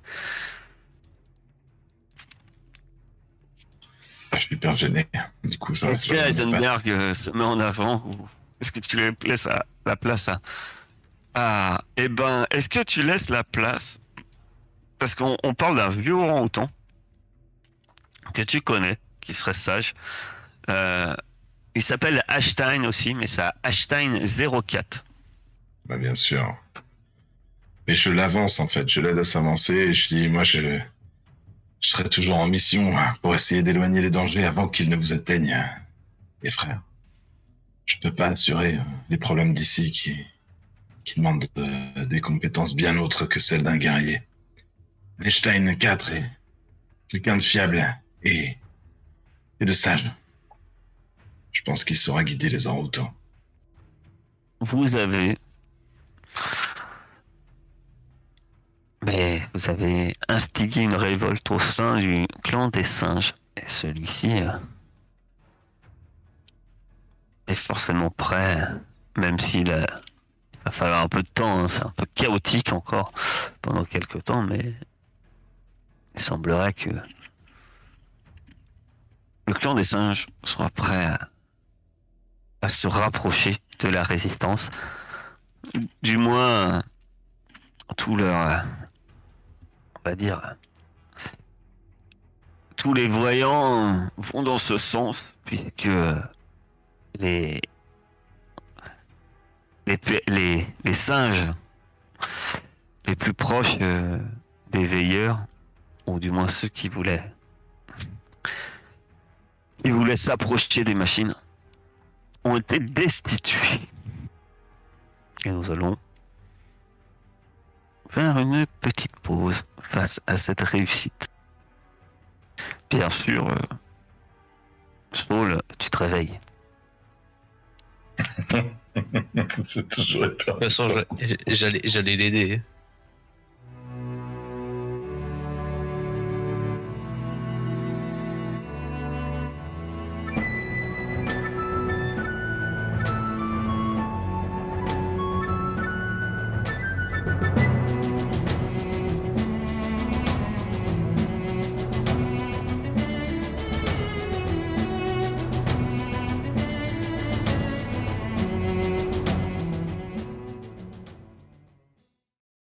Ah, je suis hyper gêné. Du coup, je. Est-ce que Heisenberg euh, se met en avant ou est-ce que tu laisses la- la place à Ah, eh ben, est-ce que tu laisses la place? Parce qu'on on parle d'un vieux orang-outan que tu connais, qui serait sage. Euh, il s'appelle Ashstein aussi, mais ça Ashstein 04. Bah, bien sûr. Mais je l'avance en fait, je l'aide à s'avancer et je dis, moi je, serai toujours en mission hein, pour essayer d'éloigner les dangers avant qu'ils ne vous atteignent. Les frères, je peux pas assurer euh, les problèmes d'ici qui, qui demandent euh, des compétences bien autres que celles d'un guerrier. Einstein 4 est quelqu'un de fiable et, et de sage. Je pense qu'il saura guider les enroutants. Vous avez. Vous avez instigé une révolte au sein du clan des singes. Et celui-ci euh, est forcément prêt, même s'il va falloir un peu de temps. hein. C'est un peu chaotique encore pendant quelques temps, mais il semblerait que le clan des singes soit prêt à, se rapprocher de la résistance. Du moins, tout leur, on va dire, tous les voyants vont dans ce sens, puisque les, les les, les singes les plus proches euh, des veilleurs, ou du moins ceux qui voulaient, qui voulaient s'approcher des machines, ont été destitués. Et nous allons faire une petite pause face à cette réussite. Bien sûr, euh, Saul, tu te réveilles. <laughs> C'est toujours peur. De toute façon, je- j'allais j'allais l'aider.